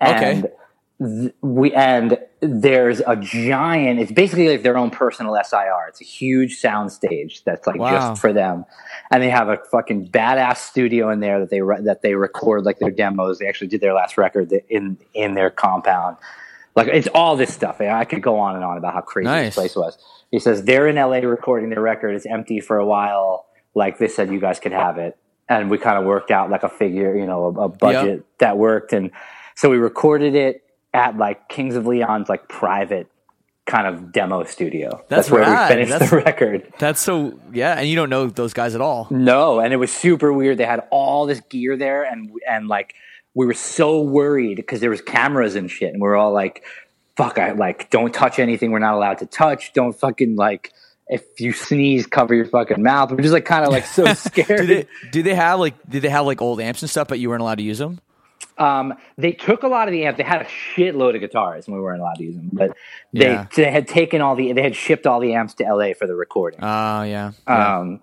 [SPEAKER 3] and
[SPEAKER 2] Okay.
[SPEAKER 3] Th- we and there's a giant. It's basically like their own personal SIR. It's a huge sound stage that's like
[SPEAKER 2] Wow.
[SPEAKER 3] just for them, and they have a fucking badass studio in there that they re- that they record like their demos. They actually did their last record in in their compound. Like it's all this stuff. I could go on and on about how crazy
[SPEAKER 2] Nice.
[SPEAKER 3] this place was. He says they're in LA recording their record. It's empty for a while. Like they said, you guys could have it, and we kind of worked out like a figure, you know, a, a budget that worked, and so we recorded it at like Kings of Leon's like private kind of demo studio.
[SPEAKER 2] That's
[SPEAKER 3] where
[SPEAKER 2] rad.
[SPEAKER 3] we finished
[SPEAKER 2] That's-
[SPEAKER 3] the record.
[SPEAKER 2] That's so. Yeah, and you don't know those guys at all.
[SPEAKER 3] No, and it was super weird. They had all this gear there, and and like we were so worried because there was cameras and shit, and we are all like, "Fuck! I like don't touch anything. We're not allowed to touch. Don't fucking like." If you sneeze, cover your fucking mouth. We're just like kind of like so scared.
[SPEAKER 2] Do they? Do they have like? Did they have like old amps and stuff, but you weren't allowed to use them?
[SPEAKER 3] Um, they took a lot of the amps. They had a shitload of guitars, and we weren't allowed to use them. But they
[SPEAKER 2] Yeah.
[SPEAKER 3] they had taken all the they had shipped all the amps to LA for the recording.
[SPEAKER 2] Oh yeah. yeah.
[SPEAKER 3] Um,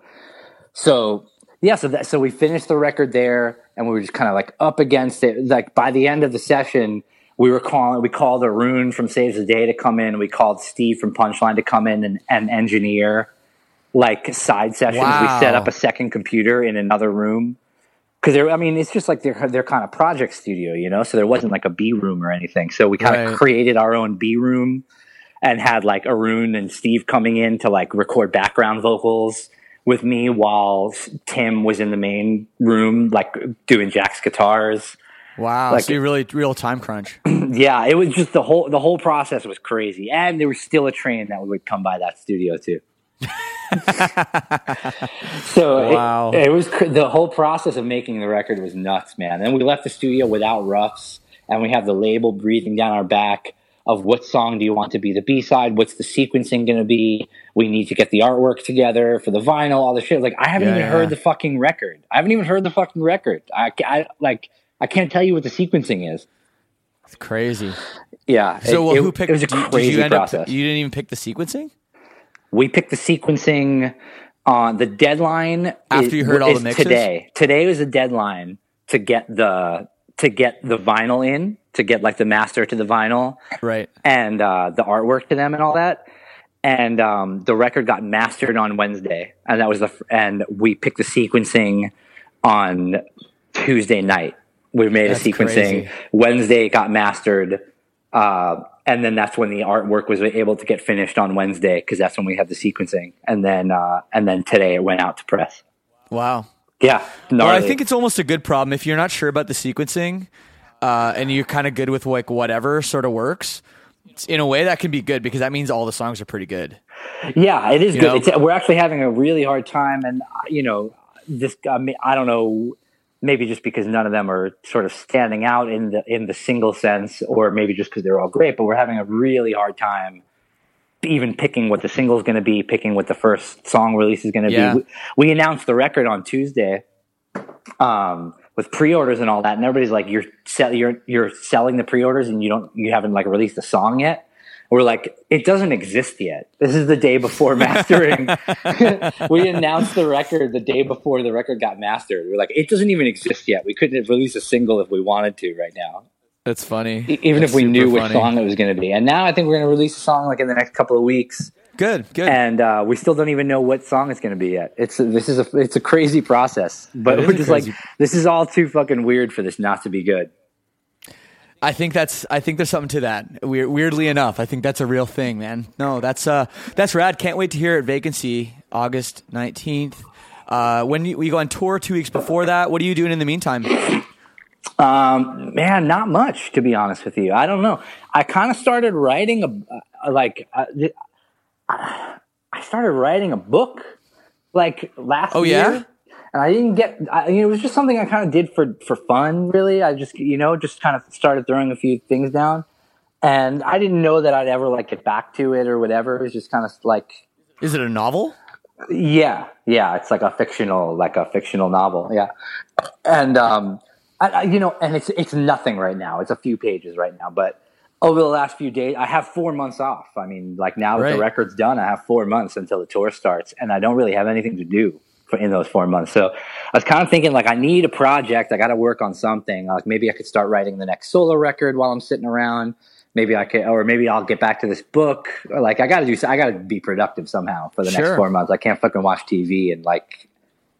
[SPEAKER 3] so yeah, so that, so we finished the record there, and we were just kind of like up against it. Like by the end of the session, we were calling. We called Arun from Saves the Day to come in. We called Steve from Punchline to come in and, and engineer like side sessions.
[SPEAKER 2] Wow.
[SPEAKER 3] We set up a second computer in another room because I mean, it's just like their their kind of project studio, you know. So there wasn't like a B room or anything. So we kind of
[SPEAKER 2] Right.
[SPEAKER 3] created our own B room and had like Arun and Steve coming in to like record background vocals with me while Tim was in the main room, like doing Jack's guitars.
[SPEAKER 2] wow.
[SPEAKER 3] like-
[SPEAKER 2] so you really real time crunch.
[SPEAKER 3] Yeah, it was just the whole the whole process was crazy, and there was still a train that would come by that studio too. So
[SPEAKER 2] Wow.
[SPEAKER 3] it, was cr- the whole process of making the record was nuts, man. And we left the studio without roughs, and we have the label breathing down our back. of what song do you want to be the B side? What's the sequencing going to be? We need to get the artwork together for the vinyl, all the shit. Like I haven't
[SPEAKER 2] Yeah,
[SPEAKER 3] even
[SPEAKER 2] yeah.
[SPEAKER 3] heard the fucking record. I haven't even heard the fucking record. I, I like I can't tell you what the sequencing is.
[SPEAKER 2] It's crazy.
[SPEAKER 3] Yeah.
[SPEAKER 2] So,
[SPEAKER 3] it-
[SPEAKER 2] well,
[SPEAKER 3] it-
[SPEAKER 2] who picked?
[SPEAKER 3] It was a
[SPEAKER 2] did, did
[SPEAKER 3] crazy
[SPEAKER 2] you end
[SPEAKER 3] process.
[SPEAKER 2] up? You didn't even pick the sequencing
[SPEAKER 3] we picked the sequencing on the deadline
[SPEAKER 2] After
[SPEAKER 3] is-
[SPEAKER 2] you heard all the mixes?
[SPEAKER 3] today. Today was the deadline to get the to get the vinyl in to get like the master to the vinyl
[SPEAKER 2] right?
[SPEAKER 3] and uh, the artwork to them and all that. And um, the record got mastered on Wednesday, and that was the and we picked the sequencing on Tuesday night. We made
[SPEAKER 2] That's
[SPEAKER 3] a sequencing.
[SPEAKER 2] crazy.
[SPEAKER 3] Wednesday it got mastered, uh, and then that's when the artwork was able to get finished on Wednesday because that's when we had the sequencing. And then uh, and then today it went out to press.
[SPEAKER 2] Wow.
[SPEAKER 3] Yeah,
[SPEAKER 2] Well, I think it's almost a good problem if you're not sure about the sequencing, uh, and you're kind of good with like whatever sort of works. In a way, that can be good because that means all the songs are pretty good.
[SPEAKER 3] Yeah, it is
[SPEAKER 2] You
[SPEAKER 3] good. It's, we're actually having a really hard time, and uh, you know, this. I mean, I don't know. Maybe just because none of them are sort of standing out in the in the single sense, or maybe just because they're all great. But we're having a really hard time even picking what the single is going to be, picking what the first song release is going to
[SPEAKER 2] Yeah.
[SPEAKER 3] be. We, we announced the record on Tuesday um, with pre-orders and all that, and everybody's like, "You're sell- you're you're selling the pre-orders, and you don't you haven't like released a song yet." We're like, it doesn't exist yet. This is the day before mastering. we announced the record the day before the record got mastered. We're like, it doesn't even exist yet. We couldn't have released a single if we wanted to right now,
[SPEAKER 2] That's funny.
[SPEAKER 3] Even
[SPEAKER 2] That's
[SPEAKER 3] if we knew which
[SPEAKER 2] funny.
[SPEAKER 3] song it was going to be. And now I think we're going to release a song like in the next couple of weeks,
[SPEAKER 2] Good, good.
[SPEAKER 3] and uh, we still don't even know what song it's going to be yet. It's this is a it's a crazy process, but we're
[SPEAKER 2] a
[SPEAKER 3] just like, this is all too fucking weird for this not to be good.
[SPEAKER 2] I think that's. I think there's something to that. Weir- weirdly enough, I think that's a real thing, man. No, that's uh, that's rad. Can't wait to hear it. Vacancy, August nineteenth. Uh, when you, we go on tour two weeks before that, what are you doing in the meantime?
[SPEAKER 3] Um, man, not much to be honest with you. I don't know. I kind of started writing a uh, like uh, I started writing a book like last
[SPEAKER 2] Oh,
[SPEAKER 3] year. And I didn't get. I, you know, it was just something I kind of did for for fun. Really, I just you know just kind of started throwing a few things down, and I didn't know that I'd ever like get back to it or whatever. It was just kind of like
[SPEAKER 2] Is it a novel?
[SPEAKER 3] yeah, yeah, it's like a fictional, like a fictional novel. Yeah, and um, I, I, you know, and it's it's nothing right now. It's a few pages right now, but over the last few days, I have four months off. I mean, like now that
[SPEAKER 2] Right.
[SPEAKER 3] the record's done, I have four months until the tour starts, and I don't really have anything to do in those four months. So I was kind of thinking, like, I need a project. I got to work on something. Like maybe I could start writing the next solo record while I'm sitting around. Maybe I could, or maybe I'll get back to this book. Or like, I got to do. I got to be productive somehow for the
[SPEAKER 2] Sure.
[SPEAKER 3] next four months. I can't fucking watch TV and like,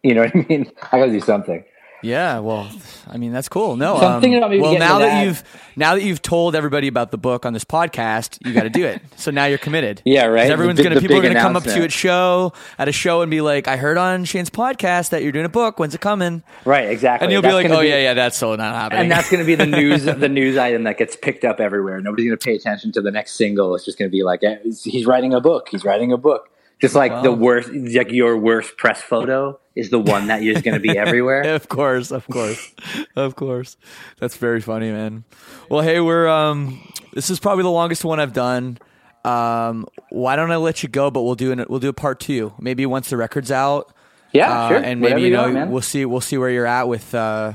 [SPEAKER 3] you know what I mean? I got to do something.
[SPEAKER 2] Yeah, well, I mean that's cool. No,
[SPEAKER 3] So I'm
[SPEAKER 2] um,
[SPEAKER 3] thinking about maybe
[SPEAKER 2] well now that,
[SPEAKER 3] that.
[SPEAKER 2] you've now that you've told everybody about the book on this podcast, you got to do it. so now you're committed.
[SPEAKER 3] Yeah, right.
[SPEAKER 2] Everyone's
[SPEAKER 3] big-
[SPEAKER 2] gonna people are gonna come up to you at show at a show and be like, "I heard on Shane's podcast that you're doing a book. When's it coming?"
[SPEAKER 3] Right, exactly.
[SPEAKER 2] And you'll
[SPEAKER 3] That's
[SPEAKER 2] be like,
[SPEAKER 3] gonna
[SPEAKER 2] "Oh yeah, yeah, that's so not happening."
[SPEAKER 3] and that's going to be the news the news item that gets picked up everywhere. Nobody's going to pay attention to the next single. It's just going to be like eh, he's writing a book. He's writing a book. Just like the worst, like your worst press photo is the one that is going to be everywhere.
[SPEAKER 2] of course, of course, of course. That's very funny, man. Well, hey, we're um, this is probably the longest one I've done. Um, why don't I let you go? But we'll do an, we'll do a part two. Maybe once the record's out.
[SPEAKER 3] Yeah,
[SPEAKER 2] Uh,
[SPEAKER 3] sure.
[SPEAKER 2] and
[SPEAKER 3] Whatever
[SPEAKER 2] maybe you know
[SPEAKER 3] want,
[SPEAKER 2] we'll see we'll see where you're at with uh,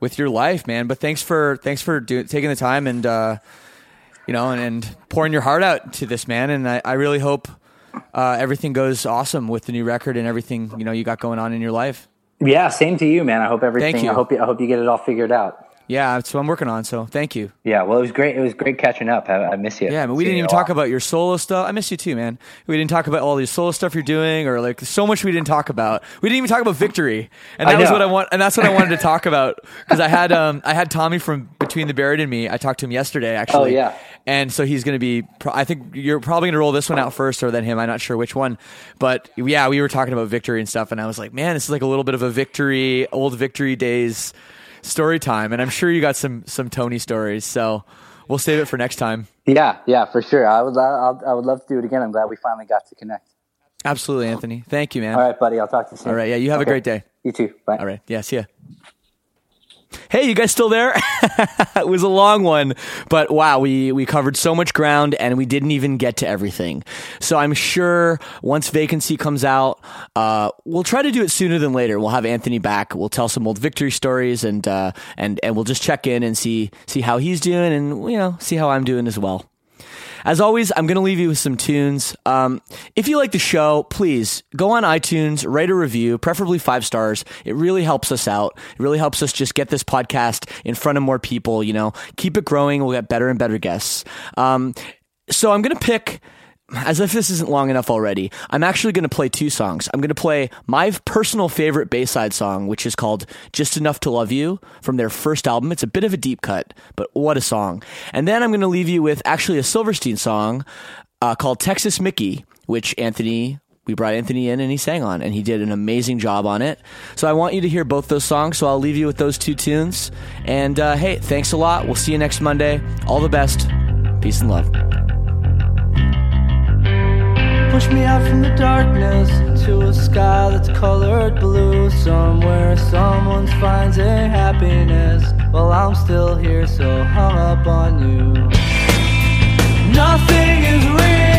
[SPEAKER 2] with your life, man. But thanks for thanks for do, taking the time and uh, you know and, and pouring your heart out to this man. And I, I really hope uh, everything goes awesome with the new record and everything you know you got going on in your life.
[SPEAKER 3] yeah, same to you, man. I hope everything. I hope you, I hope you get it all figured out.
[SPEAKER 2] Yeah, that's what I'm working on. So thank you.
[SPEAKER 3] Yeah, well, it was great. It was great catching up. I, I miss you.
[SPEAKER 2] Yeah, but we
[SPEAKER 3] See
[SPEAKER 2] didn't even talk about your solo stuff. I miss you too, man. We didn't talk about all the solo stuff you're doing, or like so much we didn't talk about. We didn't even talk about victory, and that was what I want. And that's what I wanted to talk about because I had um I had Tommy from Between the Buried and Me. I talked to him yesterday actually.
[SPEAKER 3] Oh, yeah.
[SPEAKER 2] And so he's going to be. I think you're probably going to roll this one out first, or then him. I'm not sure which one, but yeah, we were talking about victory and stuff, and I was like, man, this is like a little bit of a victory, old victory days story time, and I'm sure you got some some Tony stories. So we'll save it for next time.
[SPEAKER 3] Yeah, yeah, for sure. I would. I, I would love to do it again. I'm glad we finally got to connect.
[SPEAKER 2] Absolutely, Anthony. Thank you, man.
[SPEAKER 3] All right, buddy. I'll talk to you soon.
[SPEAKER 2] All right. Yeah. You have a great day.
[SPEAKER 3] You too. Bye.
[SPEAKER 2] All right. Yeah. See ya. Hey, you guys still there? it was a long one, but wow, we, we covered so much ground and we didn't even get to everything. So I'm sure once vacancy comes out, uh, we'll try to do it sooner than later. We'll have Anthony back. We'll tell some old victory stories and, uh, and, and we'll just check in and see, see how he's doing and, you know, see how I'm doing as well. As always, I'm going to leave you with some tunes. Um, if you like the show, please go on iTunes, write a review, preferably five stars. It really helps us out. It really helps us just get this podcast in front of more people. You know, keep it growing. We'll get better and better guests. Um, so I'm going to pick as if this isn't long enough already, I'm actually going to play two songs. I'm going to play my personal favorite Bayside song, which is called Just Enough to Love You from their first album. It's a bit of a deep cut, but what a song. And then I'm going to leave you with actually a Silverstein song uh, called Texas Mickey, which Anthony we brought Anthony in and he sang on, and he did an amazing job on it. So I want you to hear both those songs. So I'll leave you with those two tunes. And uh, hey, thanks a lot. We'll see you next Monday. All the best. Peace and love.
[SPEAKER 4] Push me out from the darkness to a sky that's colored blue. Somewhere someone finds a happiness while I'm still here, so hung up on you. Nothing is real,